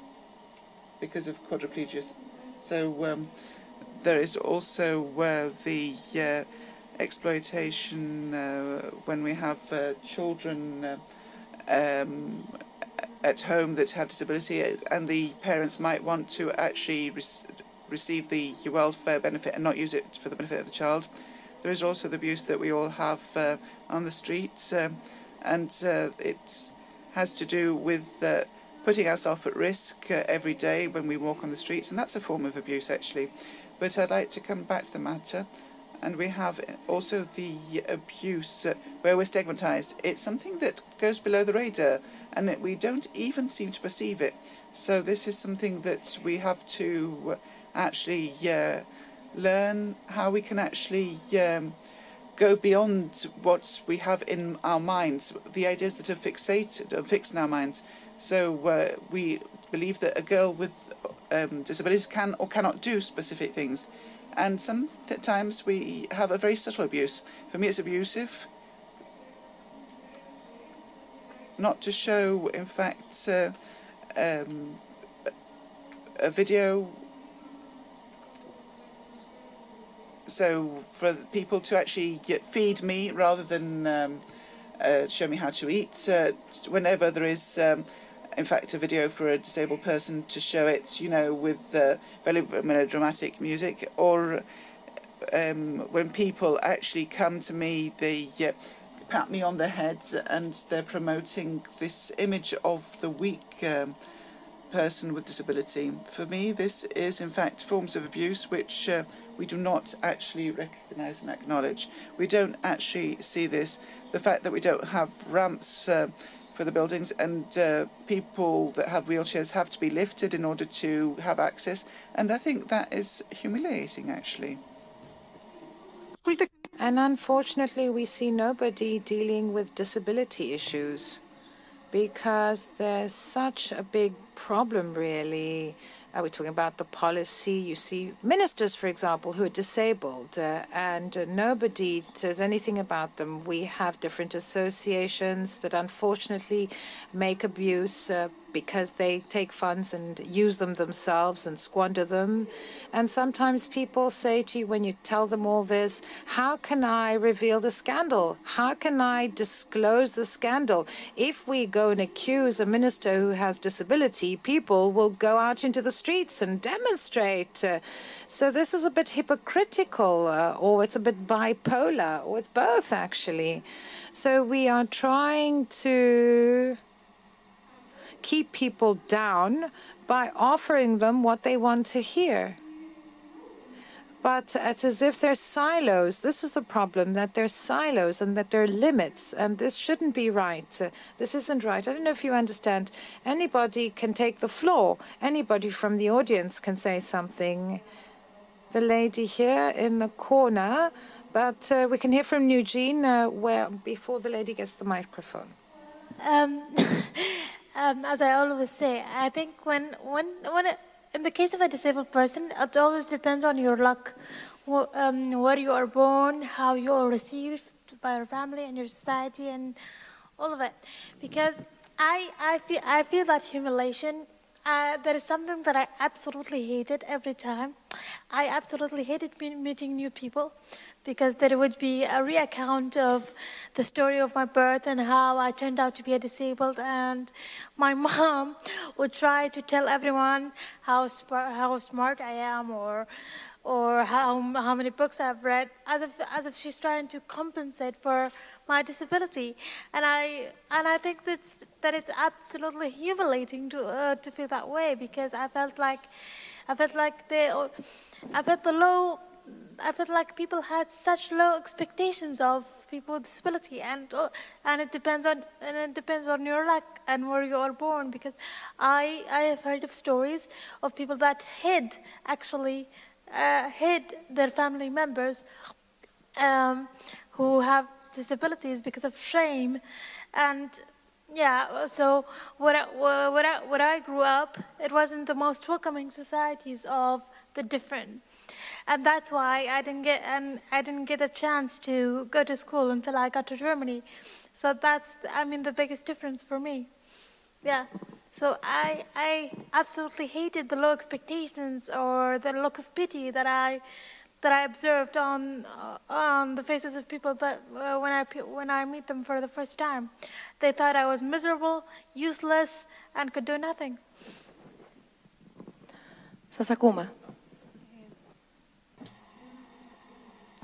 because of quadriplegia. So um, there is also uh, the uh, exploitation uh, when we have uh, children uh, um, at home that have disability and the parents might want to actually receive the welfare benefit and not use it for the benefit of the child. There is also the abuse that we all have uh, on the streets, and uh, it has to do with uh, putting ourselves at risk uh, every day when we walk on the streets, and that's a form of abuse actually. But I'd like to come back to the matter. And we have also the abuse uh, where we're stigmatized. It's something that goes below the radar and we don't even seem to perceive it. So this is something that we have to actually uh, learn how we can actually um, go beyond what we have in our minds, the ideas that are fixated, are fixed in our minds. So uh, we believe that a girl with um, disabilities can or cannot do specific things. And sometimes we have a very subtle abuse. For me, it's abusive. Not to show, in fact, uh, um, a video so for people to actually feed me rather than um, uh, show me how to eat, uh, whenever there is, um, in fact, a video for a disabled person to show it, you know, with uh, very melodramatic music, or um, when people actually come to me, they uh, pat me on the head and they're promoting this image of the weak um, person with disability. For me, this is in fact forms of abuse which uh, we do not actually recognise and acknowledge. We don't actually see this. The fact that we don't have ramps uh, for the buildings and uh, people that have wheelchairs have to be lifted in order to have access. And I think that is humiliating actually. And unfortunately, we see nobody dealing with disability issues because there's such a big problem, really. We're talking about the policy. You see ministers, for example, who are disabled, uh, and uh, nobody says anything about them. We have different associations that unfortunately make abuse uh, because they take funds and use them themselves and squander them. And sometimes people say to you when you tell them all this, How can I reveal the scandal? How can I disclose the scandal? If we go and accuse a minister who has disability, people will go out into the streets and demonstrate. So this is a bit hypocritical, uh, or it's a bit bipolar, or it's both actually. So we are trying to keep people down by offering them what they want to hear. But it's as if there's silos. This is a problem that there's silos and that there are limits, and this shouldn't be right. This isn't right. I don't know if you understand. Anybody can take the floor. Anybody from the audience can say something. The lady here in the corner, but uh, we can hear from Nujeen uh, where before the lady gets the microphone. Um, um, as I always say, I think when when when it, in the case of a disabled person, it always depends on your luck, um, where you are born, how you are received by your family and your society, and all of it. Because I I feel I feel that humiliation. Uh, that is something that I absolutely hated every time. I absolutely hated meeting new people because there would be a reaccount of the story of my birth and how I turned out to be a disabled. And my mom would try to tell everyone how, how smart I am or or how, how many books I've read, as if, as if she's trying to compensate for my disability. And I, and I think that's, that it's absolutely humiliating to, uh, to feel that way because I felt like, I felt like the, I felt the low I felt like people had such low expectations of people with disability, and uh, and it depends on and it depends on your luck and where you are born. Because I I have heard of stories of people that hid actually uh, hid their family members um, who have disabilities because of shame, and yeah. So when I, when I, I grew up, it wasn't the most welcoming societies of the different and that's why I didn't get and I didn't get a chance to go to school until I got to Germany. So that's I mean the biggest difference for me. Yeah. So I I absolutely hated the low expectations or the look of pity that I that I observed on uh, on the faces of people that uh, when I when I meet them for the first time, they thought I was miserable, useless, and could do nothing. Σας ακούμε.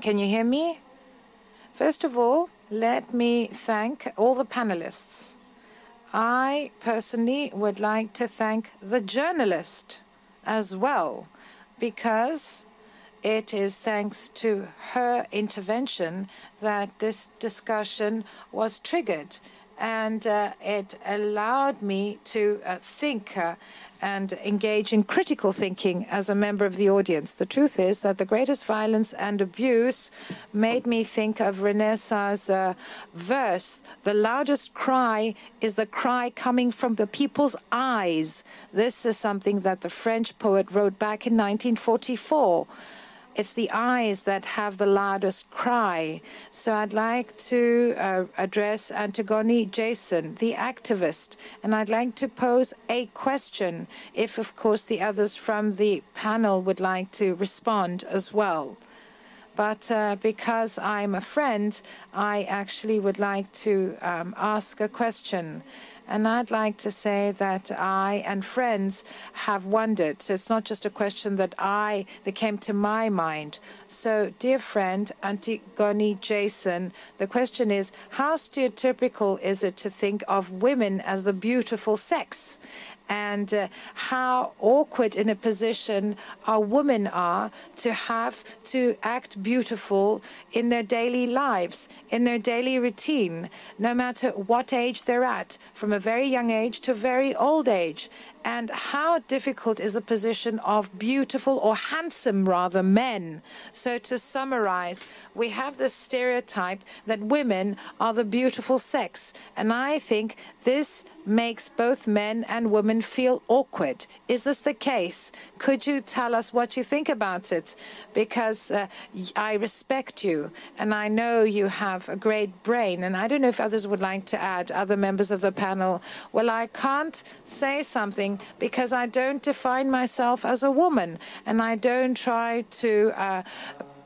Can you hear me? First of all, let me thank all the panelists. I personally would like to thank the journalist as well, because it is thanks to her intervention that this discussion was triggered. And uh, it allowed me to uh, think uh, and engage in critical thinking as a member of the audience. The truth is that the greatest violence and abuse made me think of Renaissance uh, verse. The loudest cry is the cry coming from the people's eyes. This is something that the French poet wrote back in 1944. It's the eyes that have the loudest cry. So I'd like to uh, address Antigone Jason, the activist, and I'd like to pose a question, if, of course, the others from the panel would like to respond as well. But uh, because I'm a friend, I actually would like to um, ask a question. And I'd like to say that I and friends have wondered. So it's not just a question that I, that came to my mind. So, dear friend, Antigone Jason, the question is how stereotypical is it to think of women as the beautiful sex? And uh, how awkward in a position our women are to have to act beautiful in their daily lives, in their daily routine, no matter what age they're at, from a very young age to a very old age and how difficult is the position of beautiful or handsome rather men. So to summarize, we have this stereotype that women are the beautiful sex. And I think this makes both men and women feel awkward. Is this the case? Could you tell us what you think about it? Because uh, I respect you and I know you have a great brain. And I don't know if others would like to add, other members of the panel. Well, I can't say something because I don't define myself as a woman and I don't try to uh,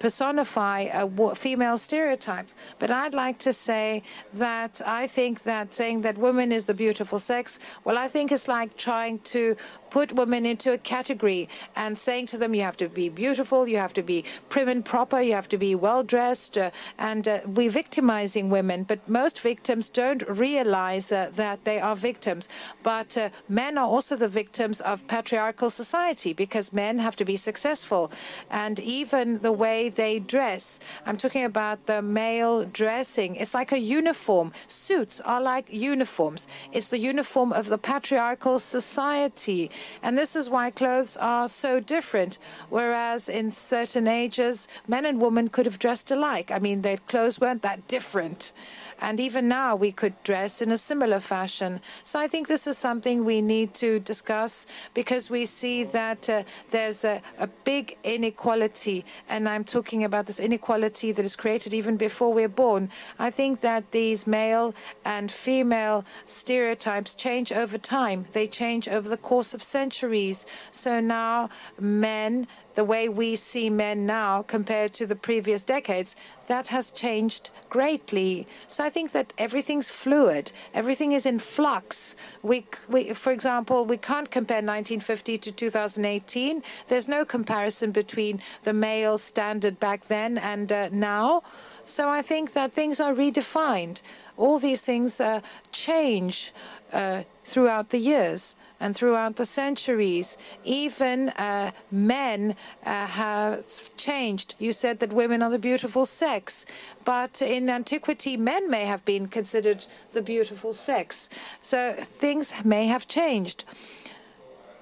personify a female stereotype. But I'd like to say that I think that saying that woman is the beautiful sex, well, I think it's like trying to put women into a category and saying to them, you have to be beautiful, you have to be prim and proper, you have to be well dressed, uh, and uh, we're victimizing women. But most victims don't realize uh, that they are victims. But uh, men are also the victims of patriarchal society because men have to be successful. And even the way they dress, I'm talking about the male dressing, it's like a uniform. Suits are like uniforms, it's the uniform of the patriarchal society. And this is why clothes are so different. Whereas in certain ages, men and women could have dressed alike. I mean, their clothes weren't that different. And even now, we could dress in a similar fashion. So I think this is something we need to discuss because we see that uh, there's a, a, big inequality. And I'm talking about this inequality that is created even before we're born. I think that these male and female stereotypes change over time, they change over the course of centuries. So now men the way we see men now compared to the previous decades, that has changed greatly. So I think that everything's fluid, everything is in flux. We, we, for example, we can't compare 1950 to 2018. There's no comparison between the male standard back then and uh, now. So I think that things are redefined. All these things uh, change uh, throughout the years and throughout the centuries. Even uh, men uh, have changed. You said that women are the beautiful sex, but in antiquity, men may have been considered the beautiful sex. So things may have changed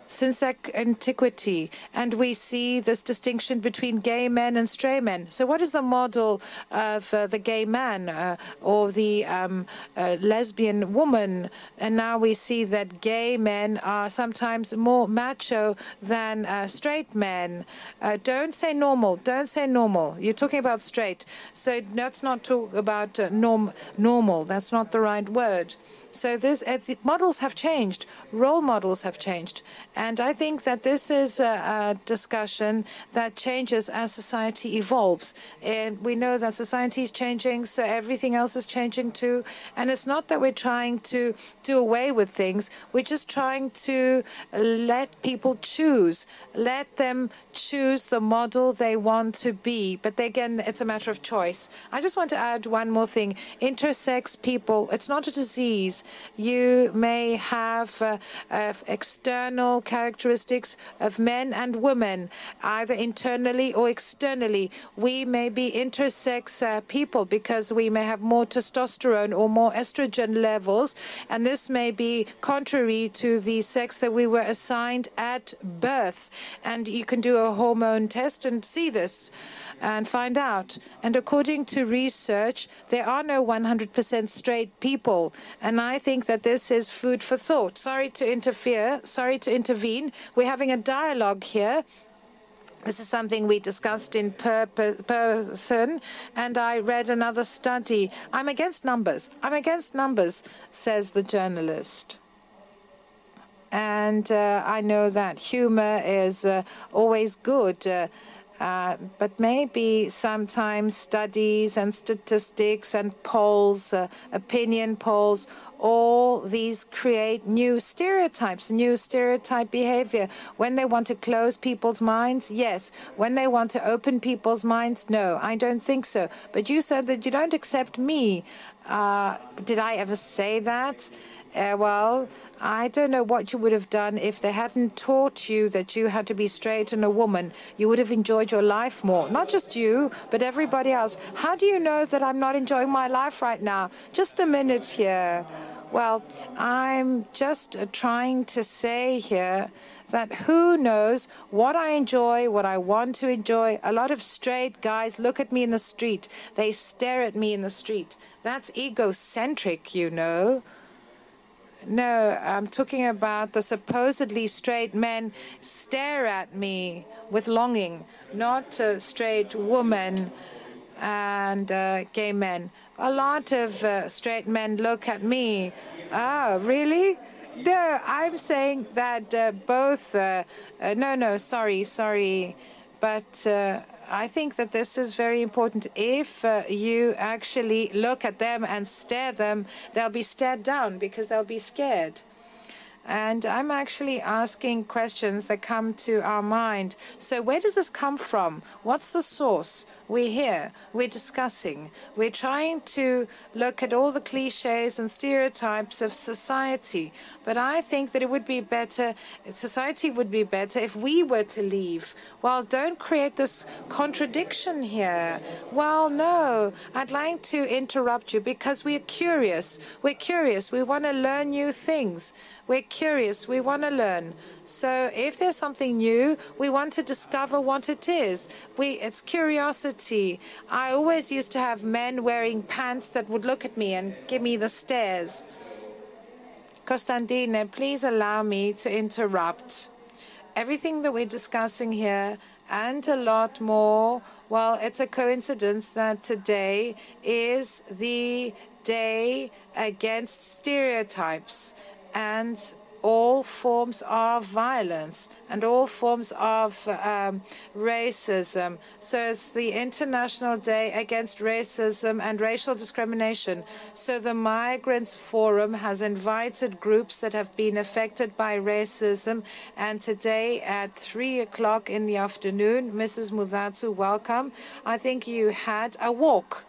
since antiquity, and we see this distinction between gay men and stray men. So, what is the model of uh, the gay man uh, or the um, uh, lesbian woman? And now we see that gay men are sometimes more macho than uh, straight men. Uh, don't say normal. Don't say normal. You're talking about straight. So let's not talk about uh, norm normal. That's not the right word. So this uh, the models have changed, role models have changed, and I think that this is a, a, discussion that changes as society evolves. And we know that society is changing, so everything else is changing too. And it's not that we're trying to do away with things; we're just trying to let people choose, let them choose the model they want to be. But again, it's a matter of choice. I just want to add one more thing: intersex people. It's not a disease you may have uh, uh, external characteristics of men and women, either internally or externally. We may be intersex uh, people because we may have more testosterone or more estrogen levels, and this may be contrary to the sex that we were assigned at birth. And you can do a hormone test and see this and find out. And according to research, there are no 100% straight people. And I think that this is food for thought. Sorry to interfere, sorry to intervene. We're having a dialogue here. This is something we discussed in per person, and I read another study. I'm against numbers. I'm against numbers, says the journalist. And uh, I know that humor is uh, always good. Uh, but maybe sometimes studies and statistics and polls, uh, opinion polls, all these create new stereotypes, new stereotype behavior. When they want to close people's minds, yes. When they want to open people's minds, no. I don't think so. But you said that you don't accept me. Uh, did I ever say that? Uh, well, I don't know what you would have done if they hadn't taught you that you had to be straight and a woman. You would have enjoyed your life more. Not just you, but everybody else. How do you know that I'm not enjoying my life right now? Just a minute here. Well, I'm just uh, trying to say here that who knows what I enjoy, what I want to enjoy. A lot of straight guys look at me in the street. They stare at me in the street. That's egocentric, you know. No, I'm talking about the supposedly straight men stare at me with longing, not uh, straight women and uh, gay men. A lot of uh, straight men look at me. Oh, really? No, I'm saying that uh, both. Uh, uh, no, no, sorry, sorry. But I think that this is very important. If uh, you actually look at them and stare them, they'll be stared down because they'll be scared. And I'm actually asking questions that come to our mind. So, where does this come from? What's the source? We're here, we're discussing, we're trying to look at all the cliches and stereotypes of society. But I think that it would be better, society would be better if we were to leave. Well, don't create this contradiction here. Well, no, I'd like to interrupt you because we're curious. We're curious. We want to learn new things. We're curious. We want to learn. So if there's something new, we want to discover what it is. We, it's curiosity. I always used to have men wearing pants that would look at me and give me the stares. Costandine, please allow me to interrupt. Everything that we're discussing here and a lot more, well, it's a coincidence that today is the day against stereotypes and all forms of violence and all forms of um, racism. So it's the International Day Against Racism and Racial Discrimination. So the Migrants Forum has invited groups that have been affected by racism. And today at three o'clock in the afternoon, Mrs. Mudatu, welcome. I think you had a walk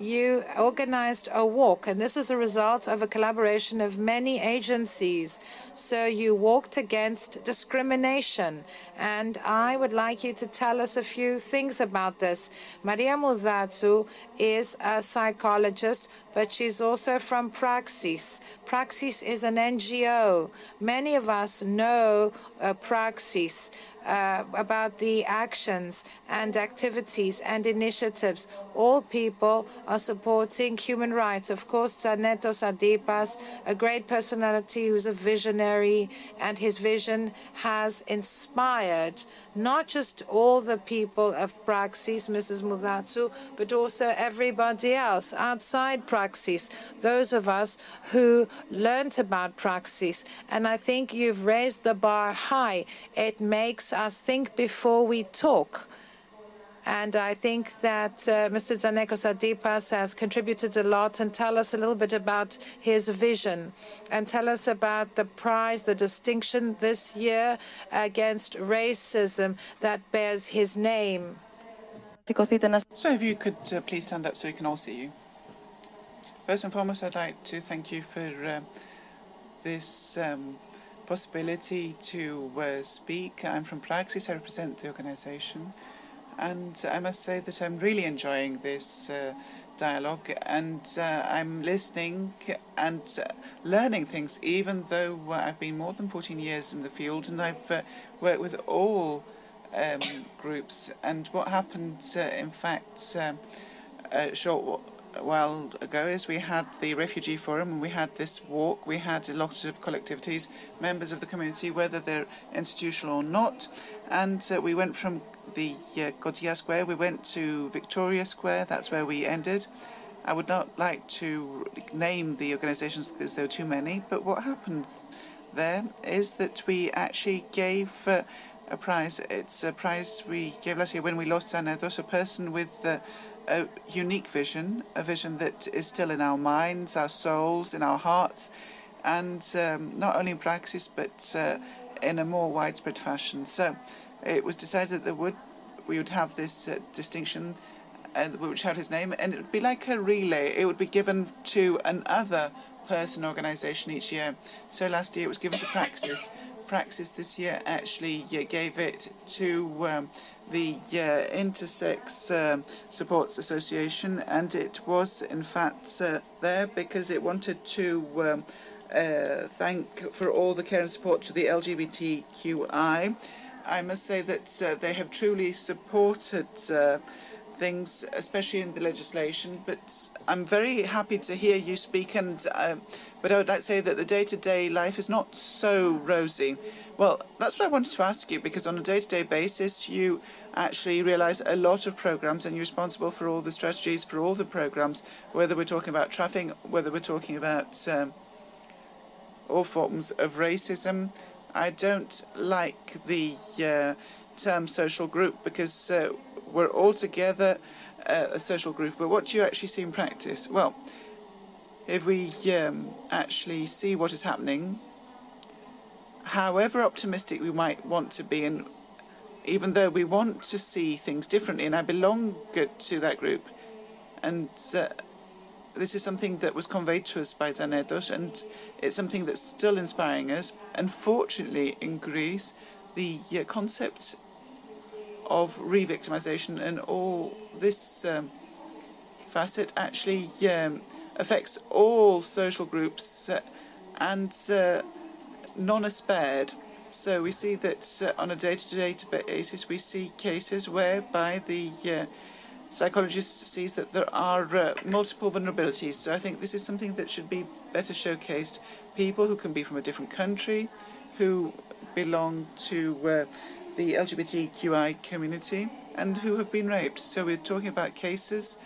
you organized a walk, and this is a result of a collaboration of many agencies. So you walked against discrimination, and I would like you to tell us a few things about this. Maria Mudatu is a psychologist, but she's also from Praxis. Praxis is an NGO. Many of us know uh, Praxis uh, about the actions and activities and initiatives. All people are supporting human rights. Of course, Tzanetos Antypas, a great personality who's a visionary, and his vision has inspired not just all the people of Praxis, Mrs. Mudatu, but also everybody else outside Praxis, those of us who learned about Praxis. And I think you've raised the bar high. It makes us think before we talk. And I think that uh, Mr. Tzanetos Antypas has contributed a lot and tell us a little bit about his vision and tell us about the prize, the distinction this year against racism that bears his name. So if you could uh, please stand up so we can all see you. First and foremost, I'd like to thank you for uh, this um, possibility to uh, speak. I'm from Praxis, I represent the organization and I must say that I'm really enjoying this uh, dialogue and uh, I'm listening and uh, learning things, even though uh, I've been more than 14 years in the field and I've uh, worked with all um, groups. And what happened, in fact, a short while ago is we had the refugee forum and we had this walk. We had a lot of collectivities, members of the community, whether they're institutional or not, and uh, we went from the uh, Kotzia Square, we went to Victoria Square. That's where we ended. I would not like to name the organizations because there were too many, but what happened there is that we actually gave uh, a prize. It's a prize we gave last year when we lost Tzanetos, a person with uh, a unique vision, a vision that is still in our minds, our souls, in our hearts, and um, not only in praxis but uh, in a more widespread fashion. So it was decided that would we would have this uh, distinction and we would shout his name, and it would be like a relay. It would be given to another person organisation each year. So last year it was given to Praxis. Praxis this year actually gave it to um, the uh, Intersex um, Supports Association, and it was in fact uh, there because it wanted to um, uh, thank for all the care and support to the LGBTQI. I must say that uh, they have truly supported uh, things, especially in the legislation. But I'm very happy to hear you speak. And uh, but I would like to say that the day-to-day life is not so rosy. Well, that's what I wanted to ask you because on a day-to-day basis, you actually realise a lot of programs, and you're responsible for all the strategies for all the programs, whether we're talking about trafficking, whether we're talking about um, all forms of racism. I don't like the uh, term social group because uh, we're all together uh, a social group. But what do you actually see in practice? Well, if we um, actually see what is happening, however optimistic we might want to be, and even though we want to see things differently, and I belong to that group, and uh, this is something that was conveyed to us by Tzanetos, and it's something that's still inspiring us. Unfortunately, in Greece, the uh, concept of re-victimization and all this um, facet actually um, affects all social groups uh, and uh, none are spared. So we see that uh, on a day-to-day -day basis, we see cases whereby the uh, psychologist sees that there are uh, multiple vulnerabilities. So I think this is something that should be better showcased. People who can be from a different country, who belong to uh, the LGBTQI community, and who have been raped. So we're talking about cases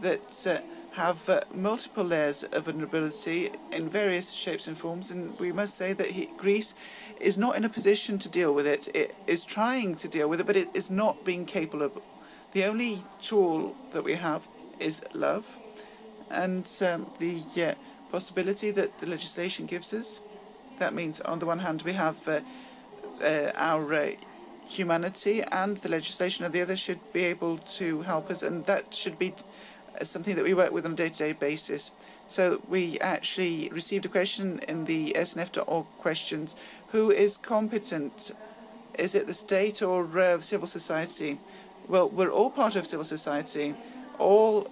that uh, have uh, multiple layers of vulnerability in various shapes and forms, and we must say that he, Greece is not in a position to deal with it. It is trying to deal with it, but it is not being capable the only tool that we have is love and um, the uh, possibility that the legislation gives us. That means, on the one hand, we have uh, uh, our humanity and the legislation, of the other should be able to help us, and that should be uh, something that we work with on a day-to-day basis. So we actually received a question in the SNF.org questions. Who is competent? Is it the state or uh, civil society? Well, we're all part of civil society. All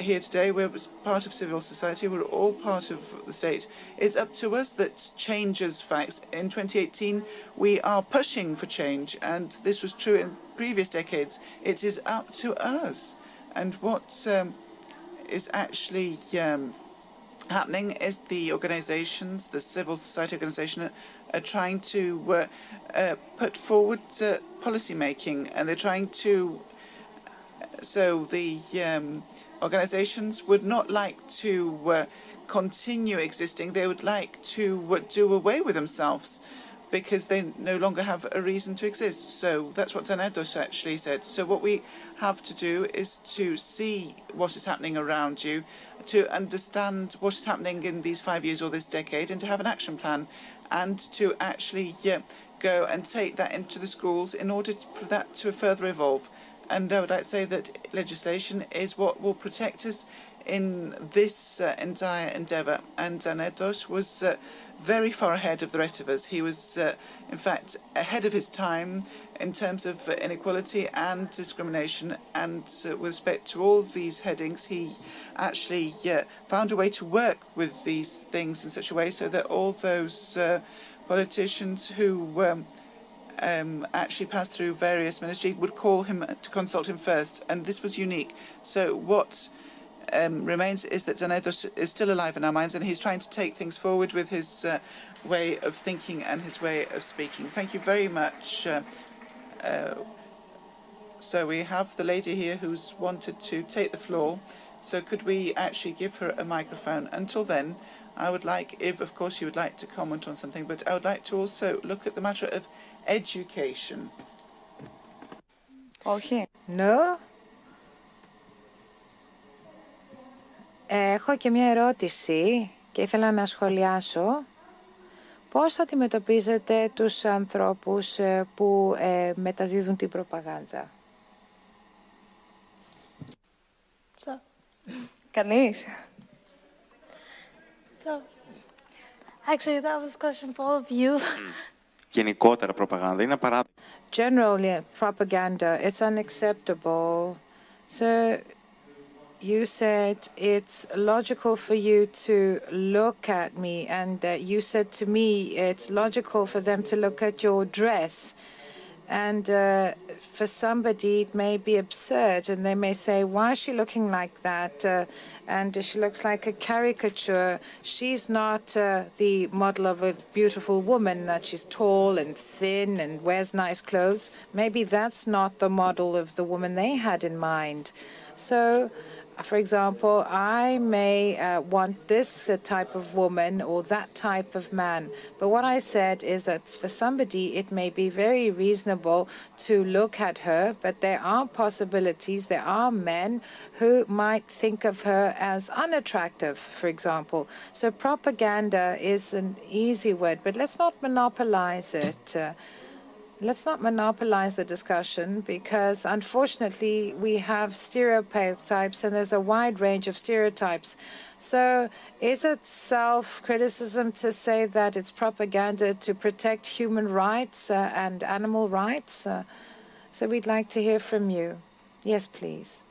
here today, we're part of civil society. We're all part of the state. It's up to us that changes facts. In 2018, we are pushing for change, and this was true in previous decades. It is up to us. And what um, is actually um, happening is the organizations, the civil society organization, are trying to uh, uh, put forward uh, policy making, and they're trying to. So the um, organizations would not like to uh, continue existing. They would like to uh, do away with themselves because they no longer have a reason to exist. So that's what Tzanetos actually said. So what we have to do is to see what is happening around you, to understand what is happening in these five years or this decade, and to have an action plan, and to actually yeah, go and take that into the schools in order for that to further evolve. And I would like to say that legislation is what will protect us in this uh, entire endeavour. And Tzanetos was uh, very far ahead of the rest of us. He was, uh, in fact, ahead of his time in terms of inequality and discrimination. And uh, with respect to all these headings, he actually uh, found a way to work with these things in such a way so that all those uh, politicians who um, um, actually passed through various ministries would call him to consult him first. And this was unique. So what um, remains is that Tzanetos is still alive in our minds, and he's trying to take things forward with his uh, way of thinking and his way of speaking. Thank you very much. Uh, uh, so we have the lady here who's wanted to take the floor. So could we actually give her a microphone? Until then, I would like, if of course you would like to comment on something, but I would like to also look at the matter of education. Όχι. No. Έχω και μια ερώτηση και ήθελα να σχολιάσω. Πώς αντιμετωπίζετε τους ανθρώπους που ε, μεταδίδουν την προπαγάνδα; So, Κανείς. so actually, that was a question for all of you. Γενικότερα προπαγάνδα είναι απαράδεκτο. Generally, propaganda, it's unacceptable. So you said it's logical for you to look at me, and uh, you said to me it's logical for them to look at your dress. And uh, for somebody, it may be absurd, and they may say, Why is she looking like that? Uh, and she looks like a caricature. She's not uh, the model of a beautiful woman, that she's tall and thin and wears nice clothes. Maybe that's not the model of the woman they had in mind. So, for example, I may uh, want this uh, type of woman or that type of man. But what I said is that for somebody, it may be very reasonable to look at her, but there are possibilities. There are men who might think of her as unattractive, for example. So propaganda is an easy word, but let's not monopolize it. Uh, let's not monopolize the discussion because unfortunately we have stereotypes and there's a wide range of stereotypes. So is it self-criticism to say that it's propaganda to protect human rights uh, and animal rights? Uh, so we'd like to hear from you. Yes, please.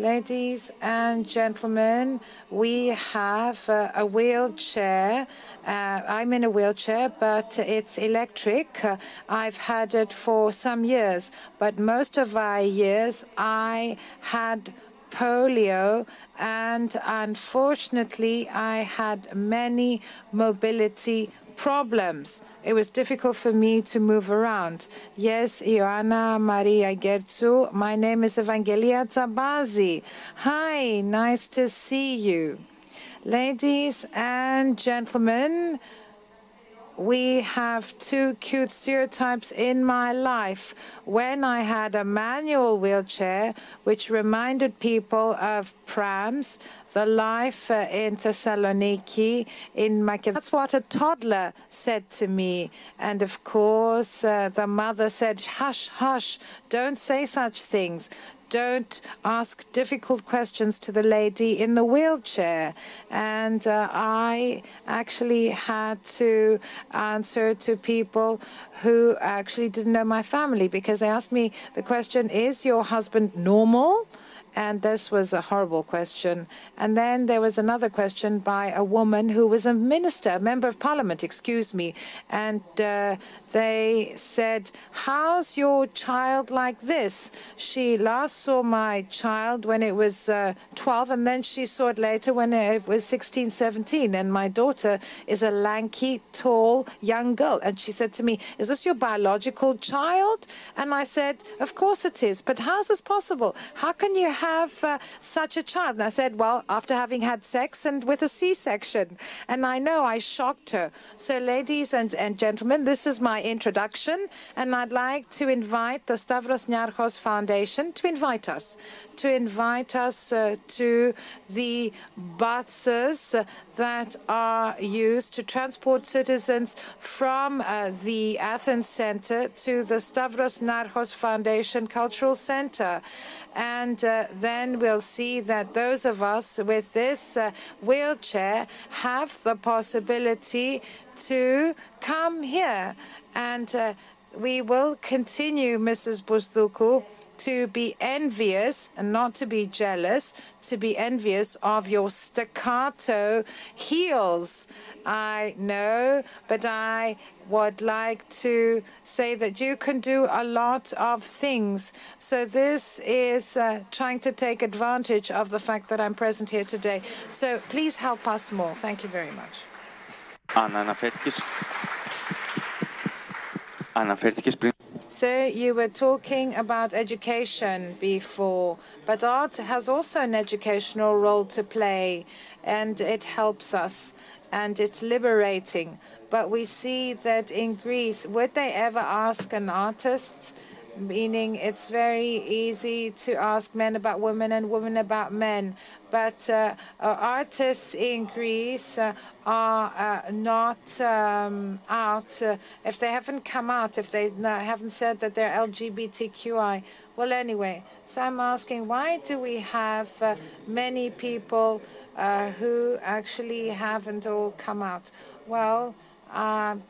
Ladies and gentlemen, we have uh, a wheelchair. Uh, I'm in a wheelchair, but it's electric. I've had it for some years, but most of my years I had polio, and unfortunately, I had many mobility problems. It was difficult for me to move around. Yes, Ioanna Maria Gertsu. My name is Evangelia Tsabazi. Hi, nice to see you. Ladies and gentlemen, we have two cute stereotypes in my life. When I had a manual wheelchair, which reminded people of prams, the life uh, in Thessaloniki, in Macedonia. That's what a toddler said to me. And of course, uh, the mother said, hush, hush, don't say such things don't ask difficult questions to the lady in the wheelchair. And uh, I actually had to answer to people who actually didn't know my family because they asked me the question, is your husband normal? And this was a horrible question. And then there was another question by a woman who was a minister, a member of parliament, excuse me. And uh, they said, How's your child like this? She last saw my child when it was uh, 12, and then she saw it later when it was 16, 17. And my daughter is a lanky, tall, young girl. And she said to me, Is this your biological child? And I said, Of course it is. But how's this possible? How can you have uh, such a child? And I said, Well, after having had sex and with a C section. And I know I shocked her. So, ladies and, and gentlemen, this is my introduction, and I'd like to invite the Stavros Niarchos Foundation to invite us, to invite us uh, to the buses that are used to transport citizens from uh, the Athens Center to the Stavros Niarchos Foundation Cultural Center. And uh, then we'll see that those of us with this uh, wheelchair have the possibility to come here. And uh, we will continue, Mrs. Bousdoukou, to be envious and not to be jealous, to be envious of your staccato heels. I know, but I would like to say that you can do a lot of things. So this is uh, trying to take advantage of the fact that I'm present here today. So please help us more. Thank you very much. Αν αναφέρθηκες... Αναφέρθηκες πριν... so you were talking about education before, but art has also an educational role to play, and it helps us. and it's liberating. But we see that in Greece, would they ever ask an artist? Meaning, it's very easy to ask men about women and women about men. But uh, uh, artists in Greece uh, are uh, not um, out. Uh, if they haven't come out, if they haven't said that they're LGBTQI, well, anyway. So I'm asking, why do we have uh, many people who actually haven't all come out? Well,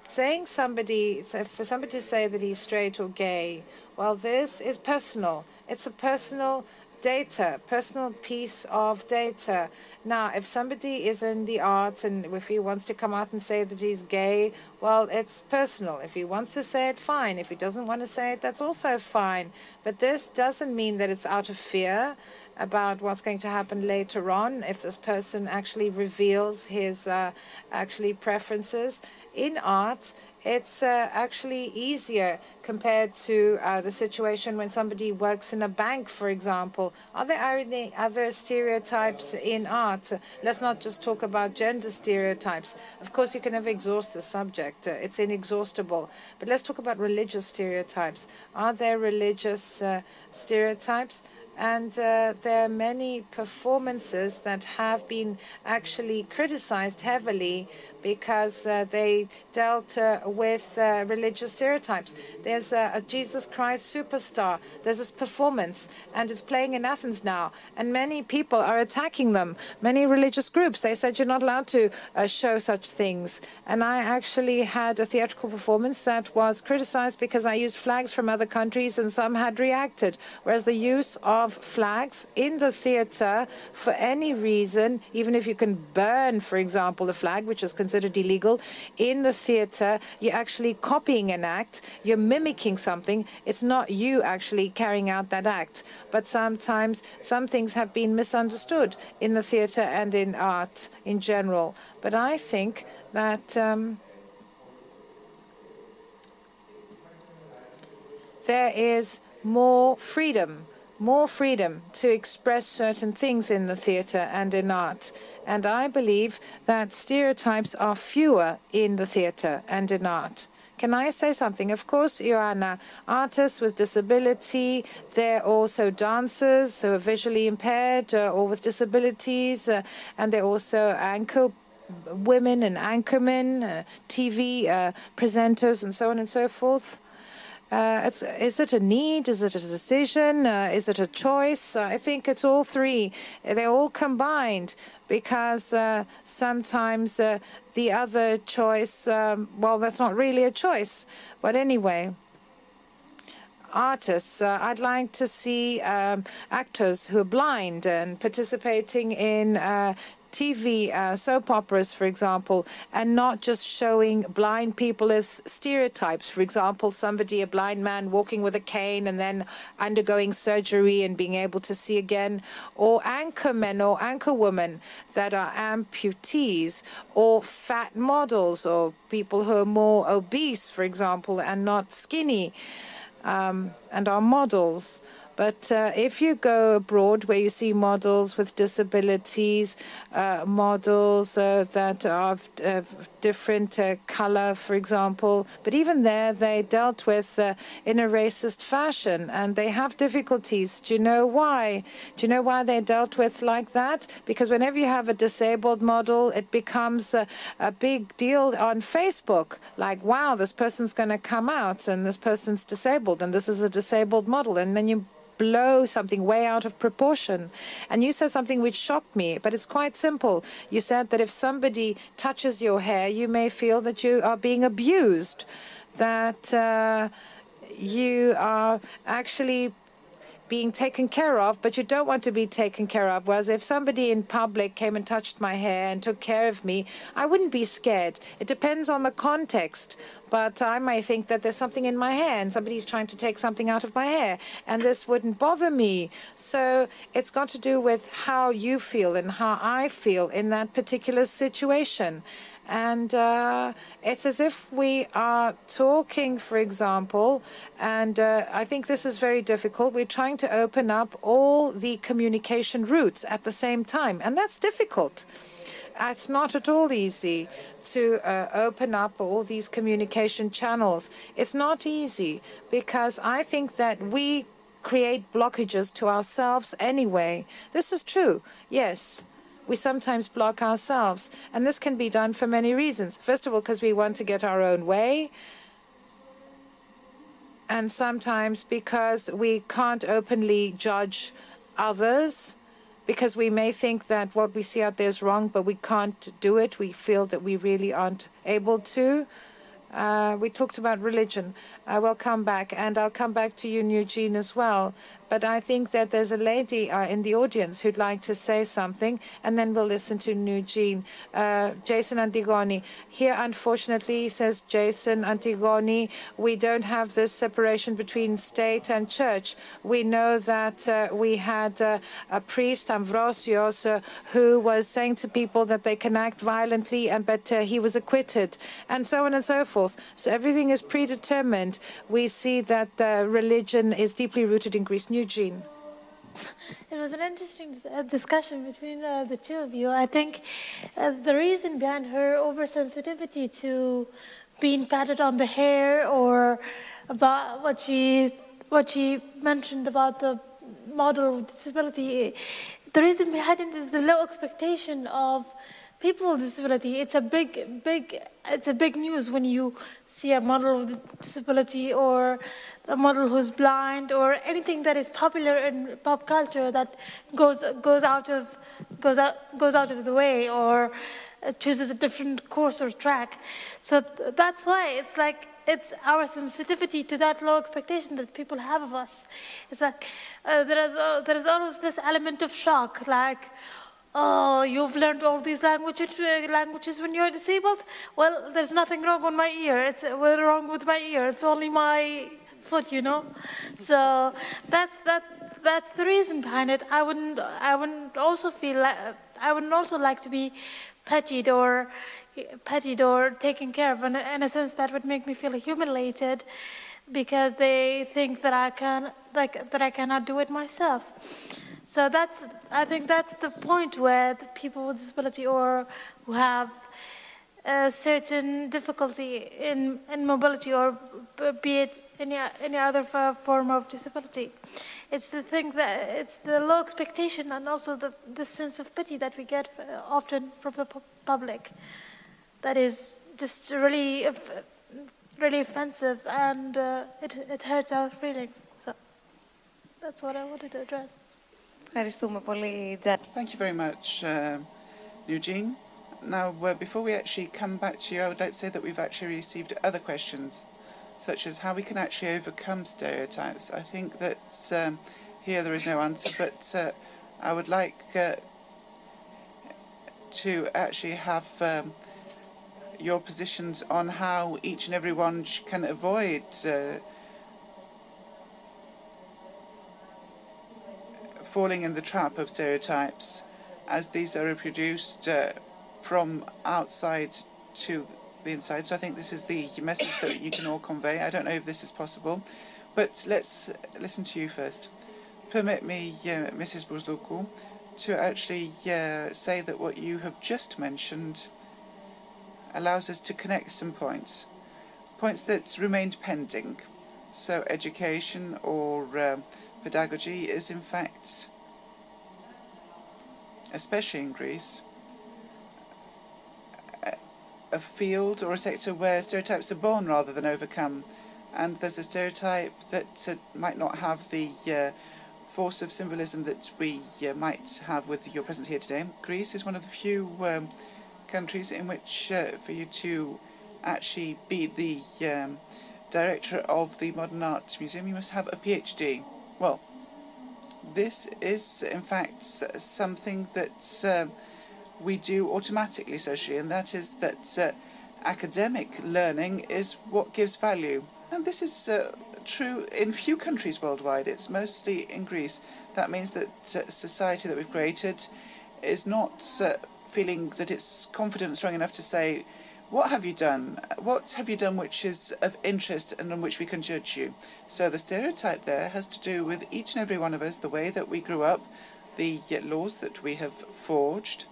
saying somebody, for somebody to say that he's straight or gay, well, this is personal. It's a personal data, personal piece of data. Now, if somebody is in the arts and if he wants to come out and say that he's gay, well, it's personal. If he wants to say it, fine. If he doesn't want to say it, that's also fine. But this doesn't mean that it's out of fear about what's going to happen later on if this person actually reveals his uh, actually preferences in art it's uh, actually easier compared to uh, the situation when somebody works in a bank, for example. Are there any other stereotypes in art? Let's not just talk about gender stereotypes. Of course, you can never exhaust the subject, uh, it's inexhaustible. But let's talk about religious stereotypes. Are there religious uh, stereotypes? And uh, there are many performances that have been actually criticized heavily because uh, they dealt uh, with uh, religious stereotypes. There's a, Jesus Christ superstar. There's this performance, and it's playing in Athens now. And many people are attacking them, many religious groups. They said you're not allowed to uh, show such things. And I actually had a theatrical performance that was criticized because I used flags from other countries, and some had reacted. Whereas the use of flags in the theater for any reason, even if you can burn, for example, a flag, which is considered illegal, in the theater, you're actually copying an act, you're mimicking something. It's not you actually carrying out that act. But sometimes some things have been misunderstood in the theater and in art in general. But I think that. Um, there is more freedom more freedom to express certain things in the theater and in art. And I believe that stereotypes are fewer in the theater and in art. Can I say something? Of course, Joanna, artists with disability, they're also dancers who are visually impaired uh, or with disabilities, uh, and they're also anchor women and anchormen, uh, TV uh, presenters, and so on and so forth. Uh, is it a need? Is it a decision? Uh, is it a choice? Uh, I think it's all three. They're all combined because uh, sometimes uh, the other choice, um, well, that's not really a choice. But anyway, artists. Uh, I'd like to see um, actors who are blind and participating in uh, TV uh, soap operas, for example, and not just showing blind people as stereotypes. For example, somebody, a blind man, walking with a cane and then undergoing surgery and being able to see again, or anchor men or anchor women that are amputees, or fat models, or people who are more obese, for example, and not skinny, um, and are models. But uh, if you go abroad where you see models with disabilities, uh, models uh, that are of different uh, color, for example, but even there they dealt with uh, in a racist fashion and they have difficulties. Do you know why? Do you know why they're dealt with like that? Because whenever you have a disabled model, it becomes a, a big deal on Facebook. Like, wow, this person's going to come out and this person's disabled and this is a disabled model. And then you blow something way out of proportion. And you said something which shocked me, but it's quite simple. You said that if somebody touches your hair, you may feel that you are being abused, that uh, you are actually being taken care of, but you don't want to be taken care of. Whereas if somebody in public came and touched my hair and took care of me, I wouldn't be scared. It depends on the context. But I might think that there's something in my hair and somebody's trying to take something out of my hair, and this wouldn't bother me. So it's got to do with how you feel and how I feel in that particular situation. And uh, it's as if we are talking, for example, and uh, I think this is very difficult. We're trying to open up all the communication routes at the same time, and that's difficult. It's not at all easy to uh, open up all these communication channels. It's not easy because I think that we create blockages to ourselves anyway. This is true, yes. We sometimes block ourselves, and this can be done for many reasons. First of all, because we want to get our own way, and sometimes because we can't openly judge others because we may think that what we see out there is wrong, but we can't do it. We feel that we really aren't able to. Uh, we talked about religion. I will come back, and I'll come back to you, Nujeen, as well. But I think that there's a lady uh, in the audience who'd like to say something, and then we'll listen to Nujeen. Uh, Jason Antigoni. Here, unfortunately, says Jason Antigoni, we don't have this separation between state and church. We know that uh, we had uh, a priest, Ambrosios, uh, who was saying to people that they can act violently, and but uh, he was acquitted, and so on and so forth. So everything is predetermined. We see that religion is deeply rooted in Greece. Nujeen. It was an interesting uh, discussion between uh, the two of you. I think uh, the reason behind her oversensitivity to being patted on the hair or about what she what she mentioned about the model of disability, the reason behind it is the low expectation of people with disability. It's a big, big, it's a big news when you see a model with disability or a model who's blind or anything that is popular in pop culture that goes goes out of goes out goes out of the way or chooses a different course or track. So that's why it's like it's our sensitivity to that low expectation that people have of us. It's like uh, there is uh, there is always this element of shock, like Oh, you've learned all these languages, uh, languages when you're disabled? Well, there's nothing wrong on my ear. It's uh, wrong with my ear. It's only my foot, you know. So that's that. That's the reason behind it. I wouldn't. I wouldn't also feel. Like, I wouldn't also like to be petted or petted or taken care of. In, in a sense, that would make me feel humiliated because they think that I can, like, that I cannot do it myself. So that's, I think that's the point where the people with disability or who have a certain difficulty in, in mobility or be it any, any other form of disability. It's the thing that, it's the low expectation and also the, the sense of pity that we get often from the public that is just really, really offensive and uh, it, it hurts our feelings. So that's what I wanted to address. Ευχαριστούμε πολύ, Thank you very much, uh, Nujeen. Now, uh, before we actually come back to you, I would like to say that we've actually received other questions, such as how we can actually overcome stereotypes. I think that um, here there is no answer, but uh, I would like uh, to actually have um, your positions on how each and every one can avoid uh, falling in the trap of stereotypes as these are reproduced uh, from outside to the inside. So I think this is the message that you can all convey. I don't know if this is possible, but let's listen to you first. Permit me, uh, Mrs. Buzluku, to actually uh, say that what you have just mentioned allows us to connect some points, points that remained pending. So education or uh, pedagogy is in fact, especially in Greece, a field or a sector where stereotypes are born rather than overcome. And there's a stereotype that uh, might not have the uh, force of symbolism that we uh, might have with your presence here today. Greece is one of the few um, countries in which, uh, for you to actually be the um, director of the Modern Art Museum, you must have a PhD. Well, this is in fact something that uh, we do automatically socially, and that is that uh, academic learning is what gives value. And this is uh, true in few countries worldwide. It's mostly in Greece. That means that uh, society that we've created is not uh, feeling that it's confident and strong enough to say, what have you done? What have you done which is of interest and on which we can judge you? So the stereotype there has to do with each and every one of us, the way that we grew up, the laws that we have forged,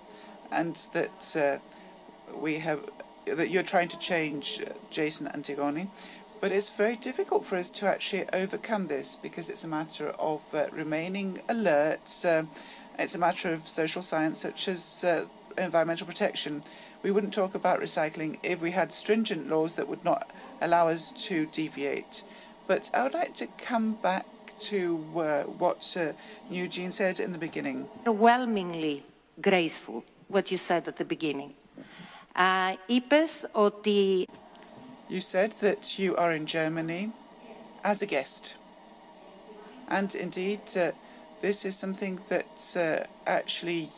and that uh, we have that you're trying to change uh, Jason Antigone. But it's very difficult for us to actually overcome this because it's a matter of uh, remaining alert. Uh, it's a matter of social science such as uh, environmental protection. We wouldn't talk about recycling if we had stringent laws that would not allow us to deviate. But I would like to come back to uh, what uh, Nujeen said in the beginning. Overwhelmingly graceful, what you said at the beginning. Uh, you said that you are in Germany as a guest. And indeed, uh, this is something that uh, actually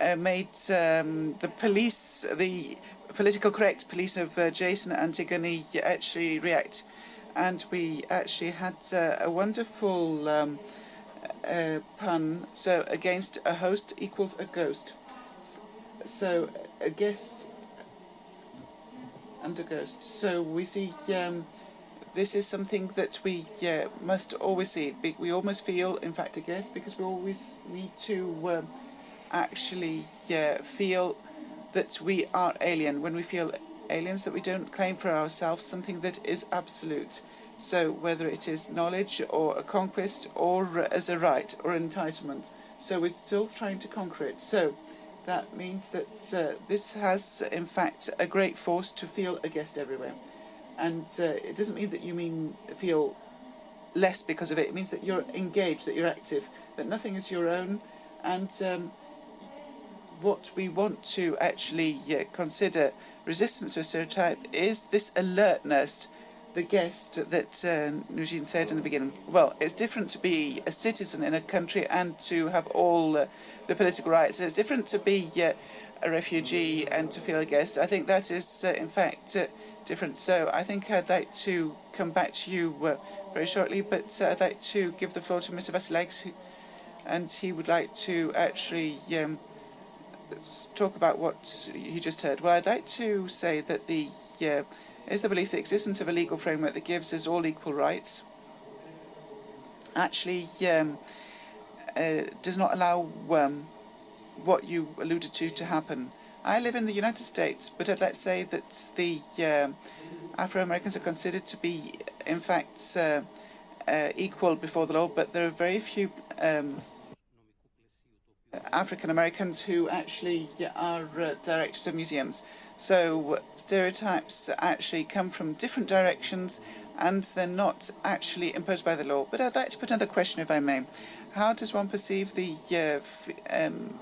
uh, made um, the police, the political correct police of uh, Jason Antigone actually react. And we actually had uh, a wonderful um, uh, pun. So against a host equals a ghost. So a guest and a ghost. So we see um, this is something that we uh, must always see. We almost feel, in fact, a guest because we always need to um, actually uh, feel that we are alien. When we feel aliens, that we don't claim for ourselves something that is absolute. So whether it is knowledge or a conquest or as a right or entitlement. So we're still trying to conquer it. So that means that uh, this has, in fact, a great force to feel a guest everywhere. And uh, it doesn't mean that you mean feel less because of it. It means that you're engaged, that you're active, that nothing is your own. And um, what we want to actually uh, consider resistance to a stereotype is this alertness the guest that Nujeen said in the beginning. Well, it's different to be a citizen in a country and to have all uh, the political rights. It's different to be uh, a refugee and to feel a guest. I think that is, uh, in fact, uh, different. So I think I'd like to come back to you uh, very shortly, but I'd like to give the floor to Mr. Vasilakis, and he would like to actually um, talk about what you just heard. Well, I'd like to say that the is the belief the existence of a legal framework that gives us all equal rights actually um, uh, does not allow um, what you alluded to to happen. I live in the United States, but I'd like to say that the uh, Afro Americans are considered to be, in fact, uh, uh, equal before the law, but there are very few um, African Americans who actually are uh, directors of museums. So stereotypes actually come from different directions and they're not actually imposed by the law. But I'd like to put another question, if I may. How does one perceive the uh, um,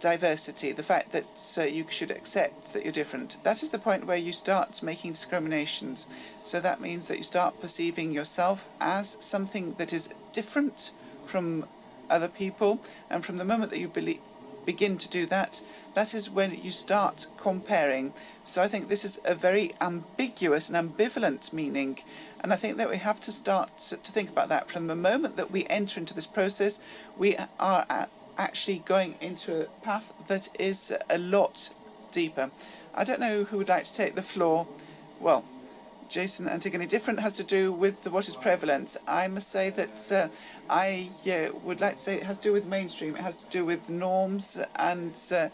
diversity, the fact that uh, you should accept that you're different? That is the point where you start making discriminations. So that means that you start perceiving yourself as something that is different from other people. And from the moment that you believe, begin to do that, that is when you start comparing. So I think this is a very ambiguous and ambivalent meaning. And I think that we have to start to think about that. From the moment that we enter into this process, we are actually going into a path that is a lot deeper. I don't know who would like to take the floor. Well, Jason Antigone different has to do with what is prevalent. I must say that uh, I uh, would like to say it has to do with mainstream. It has to do with norms and uh,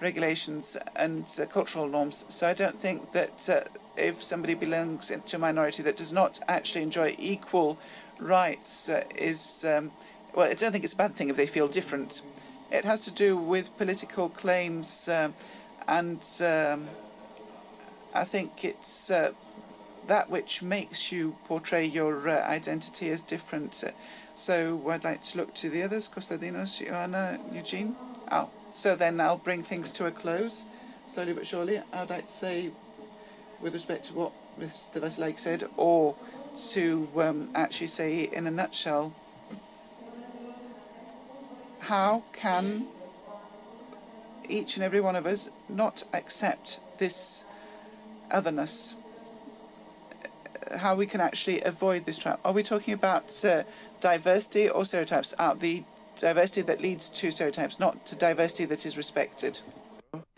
regulations and uh, cultural norms. So I don't think that uh, if somebody belongs to a minority that does not actually enjoy equal rights uh, is, um, well, I don't think it's a bad thing if they feel different. It has to do with political claims and um, I think it's uh, that which makes you portray your uh, identity as different. So I'd like to look to the others, Konstantinos, Joanna, Nujeen. Oh, so then I'll bring things to a close, slowly but surely. I'd like to say, with respect to what Mr. Vasilakis said, or to um, actually say in a nutshell, how can each and every one of us not accept this otherness how we can actually avoid this trap. Are we talking about uh, diversity or stereotypes? Uh, the diversity that leads to stereotypes, not to diversity that is respected.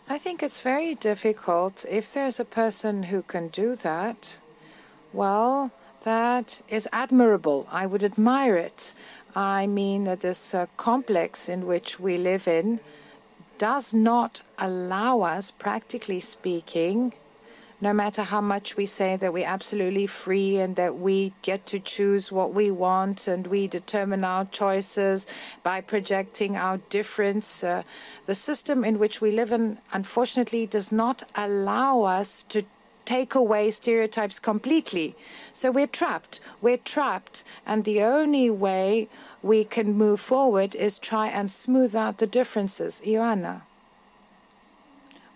I think it's very difficult. If there's a person who can do that, well, that is admirable. I would admire it. I mean that this uh, complex in which we live in does not allow us, practically speaking, no matter how much we say that we're absolutely free and that we get to choose what we want and we determine our choices by projecting our difference, uh, the system in which we live in, unfortunately, does not allow us to take away stereotypes completely. So we're trapped. We're trapped. And the only way we can move forward is try and smooth out the differences. Ioanna.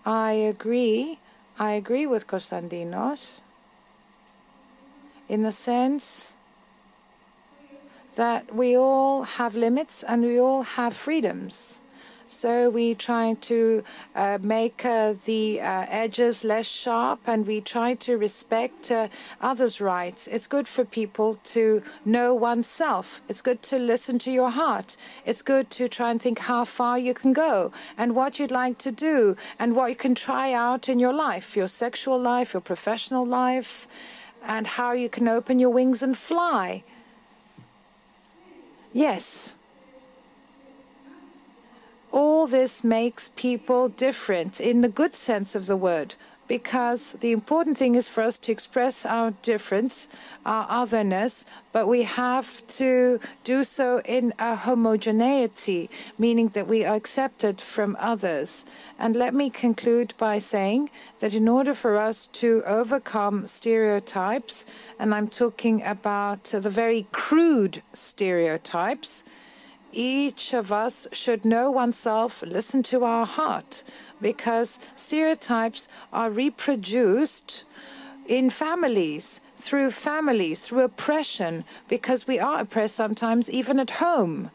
I agree. I agree with Konstantinos in the sense that we all have limits and we all have freedoms. So we try to uh, make uh, the uh, edges less sharp and we try to respect uh, others' rights. It's good for people to know oneself. It's good to listen to your heart. It's good to try and think how far you can go and what you'd like to do and what you can try out in your life, your sexual life, your professional life, and how you can open your wings and fly. Yes all this makes people different in the good sense of the word, because the important thing is for us to express our difference, our otherness, but we have to do so in a homogeneity, meaning that we are accepted from others. And let me conclude by saying that in order for us to overcome stereotypes, and I'm talking about the very crude stereotypes, each of us should know oneself, listen to our heart, because stereotypes are reproduced in families, through families, through oppression, because we are oppressed sometimes even at home.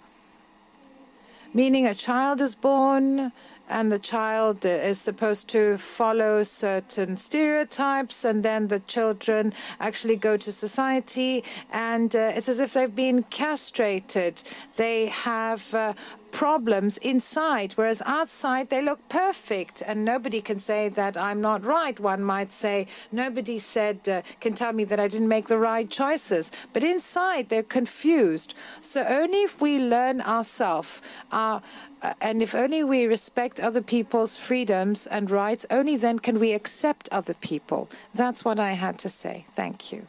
Meaning a child is born, and the child is supposed to follow certain stereotypes, and then the children actually go to society, and uh, it's as if they've been castrated. They have uh, problems inside, whereas outside they look perfect, and nobody can say that I'm not right. One might say, nobody said, uh, can tell me that I didn't make the right choices. But inside they're confused. So only if we learn ourselves, our uh, and if only we respect other people's freedoms and rights, only then can we accept other people. That's what I had to say. Thank you.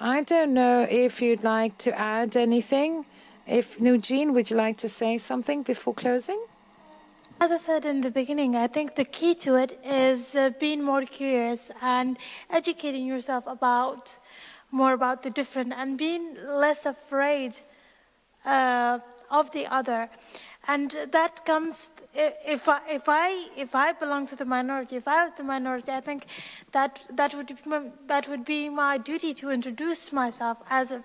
I don't know if you'd like to add anything. If Nujeen, would you like to say something before closing? As I said in the beginning, I think the key to it is uh, being more curious and educating yourself about more about the different and being less afraid uh, of the other. And that comes if I, if I if I belong to the minority, if I was the minority, I think that that would be that would be my duty to introduce myself as a,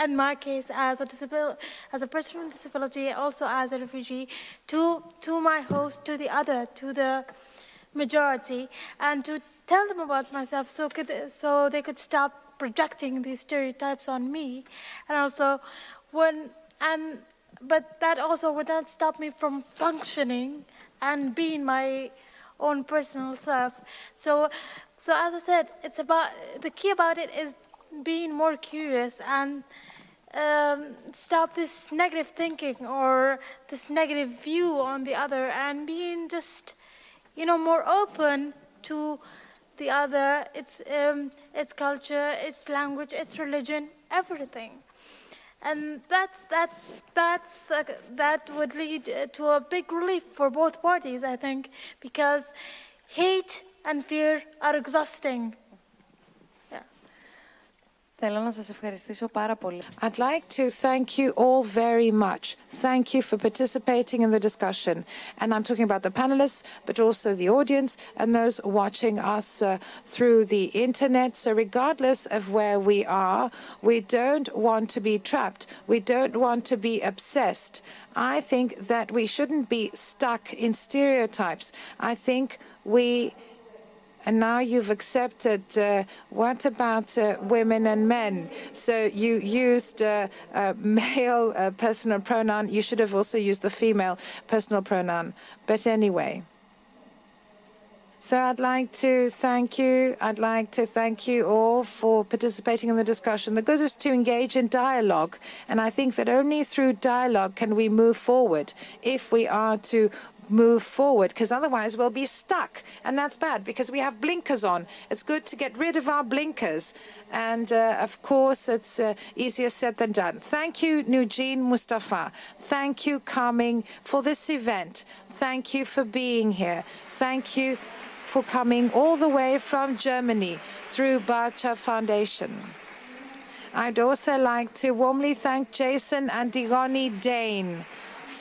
in my case, as a as a person with disability, also as a refugee, to to my host, to the other, to the majority, and to tell them about myself, so could so they could stop projecting these stereotypes on me, and also when and but that also would not stop me from functioning and being my own personal self. So, so as I said, it's about the key about it is being more curious and um, stop this negative thinking or this negative view on the other and being just, you know, more open to the other, its um, its culture, its language, its religion, everything and that's that's that's uh, that would lead uh, to a big relief for both parties, I think, because hate and fear are exhausting. Θέλω να σας ευχαριστήσω πάρα πολύ. I'd like to thank you all very much. Thank you for participating in the discussion. And I'm talking about the panelists, but also the audience and those watching us uh, through the internet. So regardless of where we are, we don't want to be trapped. We don't want to be obsessed. I think that we shouldn't be stuck in stereotypes. I think we and now you've accepted. Uh, what about uh, women and men? So you used uh, male personal pronoun. You should have also used the female personal pronoun. But anyway. So I'd like to thank you. I'd like to thank you all for participating in the discussion. The goal is to engage in dialogue. And I think that only through dialogue can we move forward if we are to move forward because otherwise we'll be stuck. And that's bad because we have blinkers on. It's good to get rid of our blinkers. And uh, of course it's uh, easier said than done. Thank you Nujeen Mustafa. Thank you coming for this event. Thank you for being here. Thank you for coming all the way from Germany through Barça Foundation. I'd also like to warmly thank Jason Antigone Dane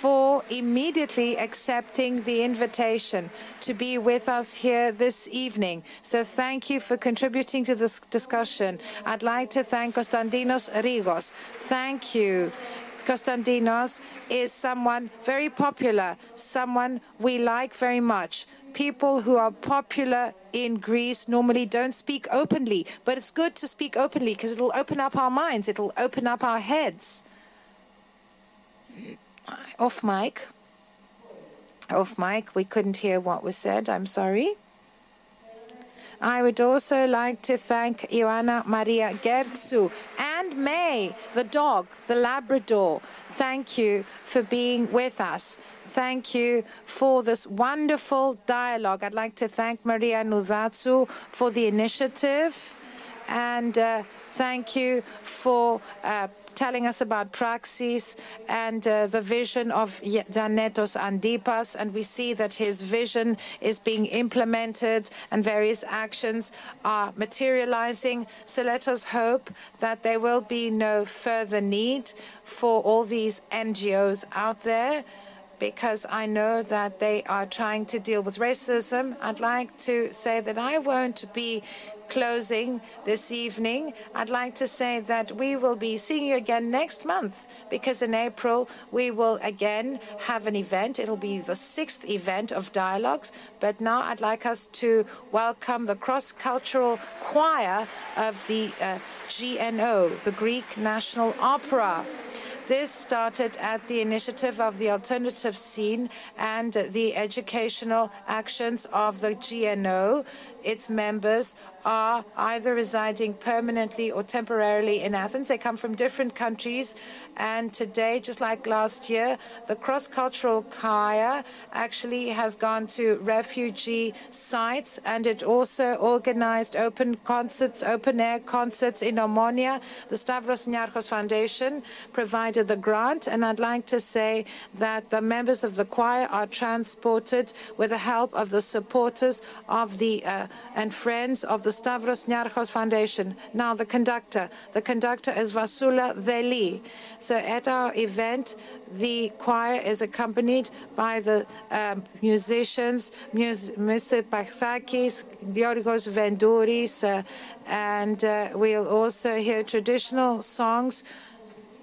for immediately accepting the invitation to be with us here this evening. So thank you for contributing to this discussion. I'd like to thank Konstantinos Rigos. Thank you. Konstantinos is someone very popular, someone we like very much. People who are popular in Greece normally don't speak openly, but it's good to speak openly because it'll open up our minds, it'll open up our heads. Off mic. Off mic, we couldn't hear what was said. I'm sorry. I would also like to thank Ioana Maria Gertsu and May, the dog, the Labrador. Thank you for being with us. Thank you for this wonderful dialogue. I'd like to thank Maria Nuzatsu for the initiative and uh, thank you for uh, telling us about praxis and uh, the vision of Tzanetos Antypas. And we see that his vision is being implemented and various actions are materializing. So let us hope that there will be no further need for all these NGOs out there because I know that they are trying to deal with racism. I'd like to say that I won't be closing this evening, I'd like to say that we will be seeing you again next month because in April we will again have an event. It'll be the sixth event of dialogues. But now I'd like us to welcome the cross cultural choir of the uh, GNO, the Greek National Opera. This started at the initiative of the alternative scene and the educational actions of the GNO. Its members are either residing permanently or temporarily in Athens. They come from different countries. And today, just like last year, the cross cultural choir actually has gone to refugee sites and it also organized open concerts, open air concerts in Omonia. The Stavros Niarchos Foundation provided the grant. And I'd like to say that the members of the choir are transported with the help of the supporters of the uh, and friends of the Stavros Niarchos Foundation. Now, the conductor. The conductor is Vasula Veli. So at our event, the choir is accompanied by the uh, musicians, Mr. Paxakis, Georgos Vendouris, uh, and uh, we'll also hear traditional songs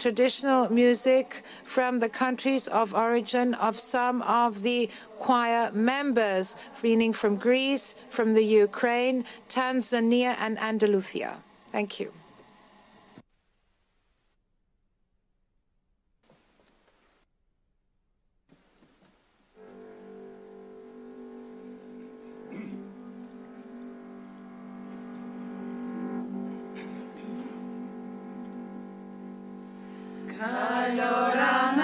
traditional music from the countries of origin of some of the choir members, meaning from Greece, from the Ukraine, Tanzania, and Andalusia. Thank you. Ayora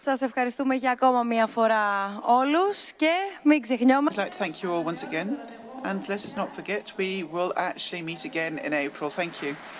Σας ευχαριστούμε για ακόμα μία φορά όλους και μην ξεχνιόμαστε. I'd like to thank you all once again. And let us not forget, we will actually meet again in April. Thank you.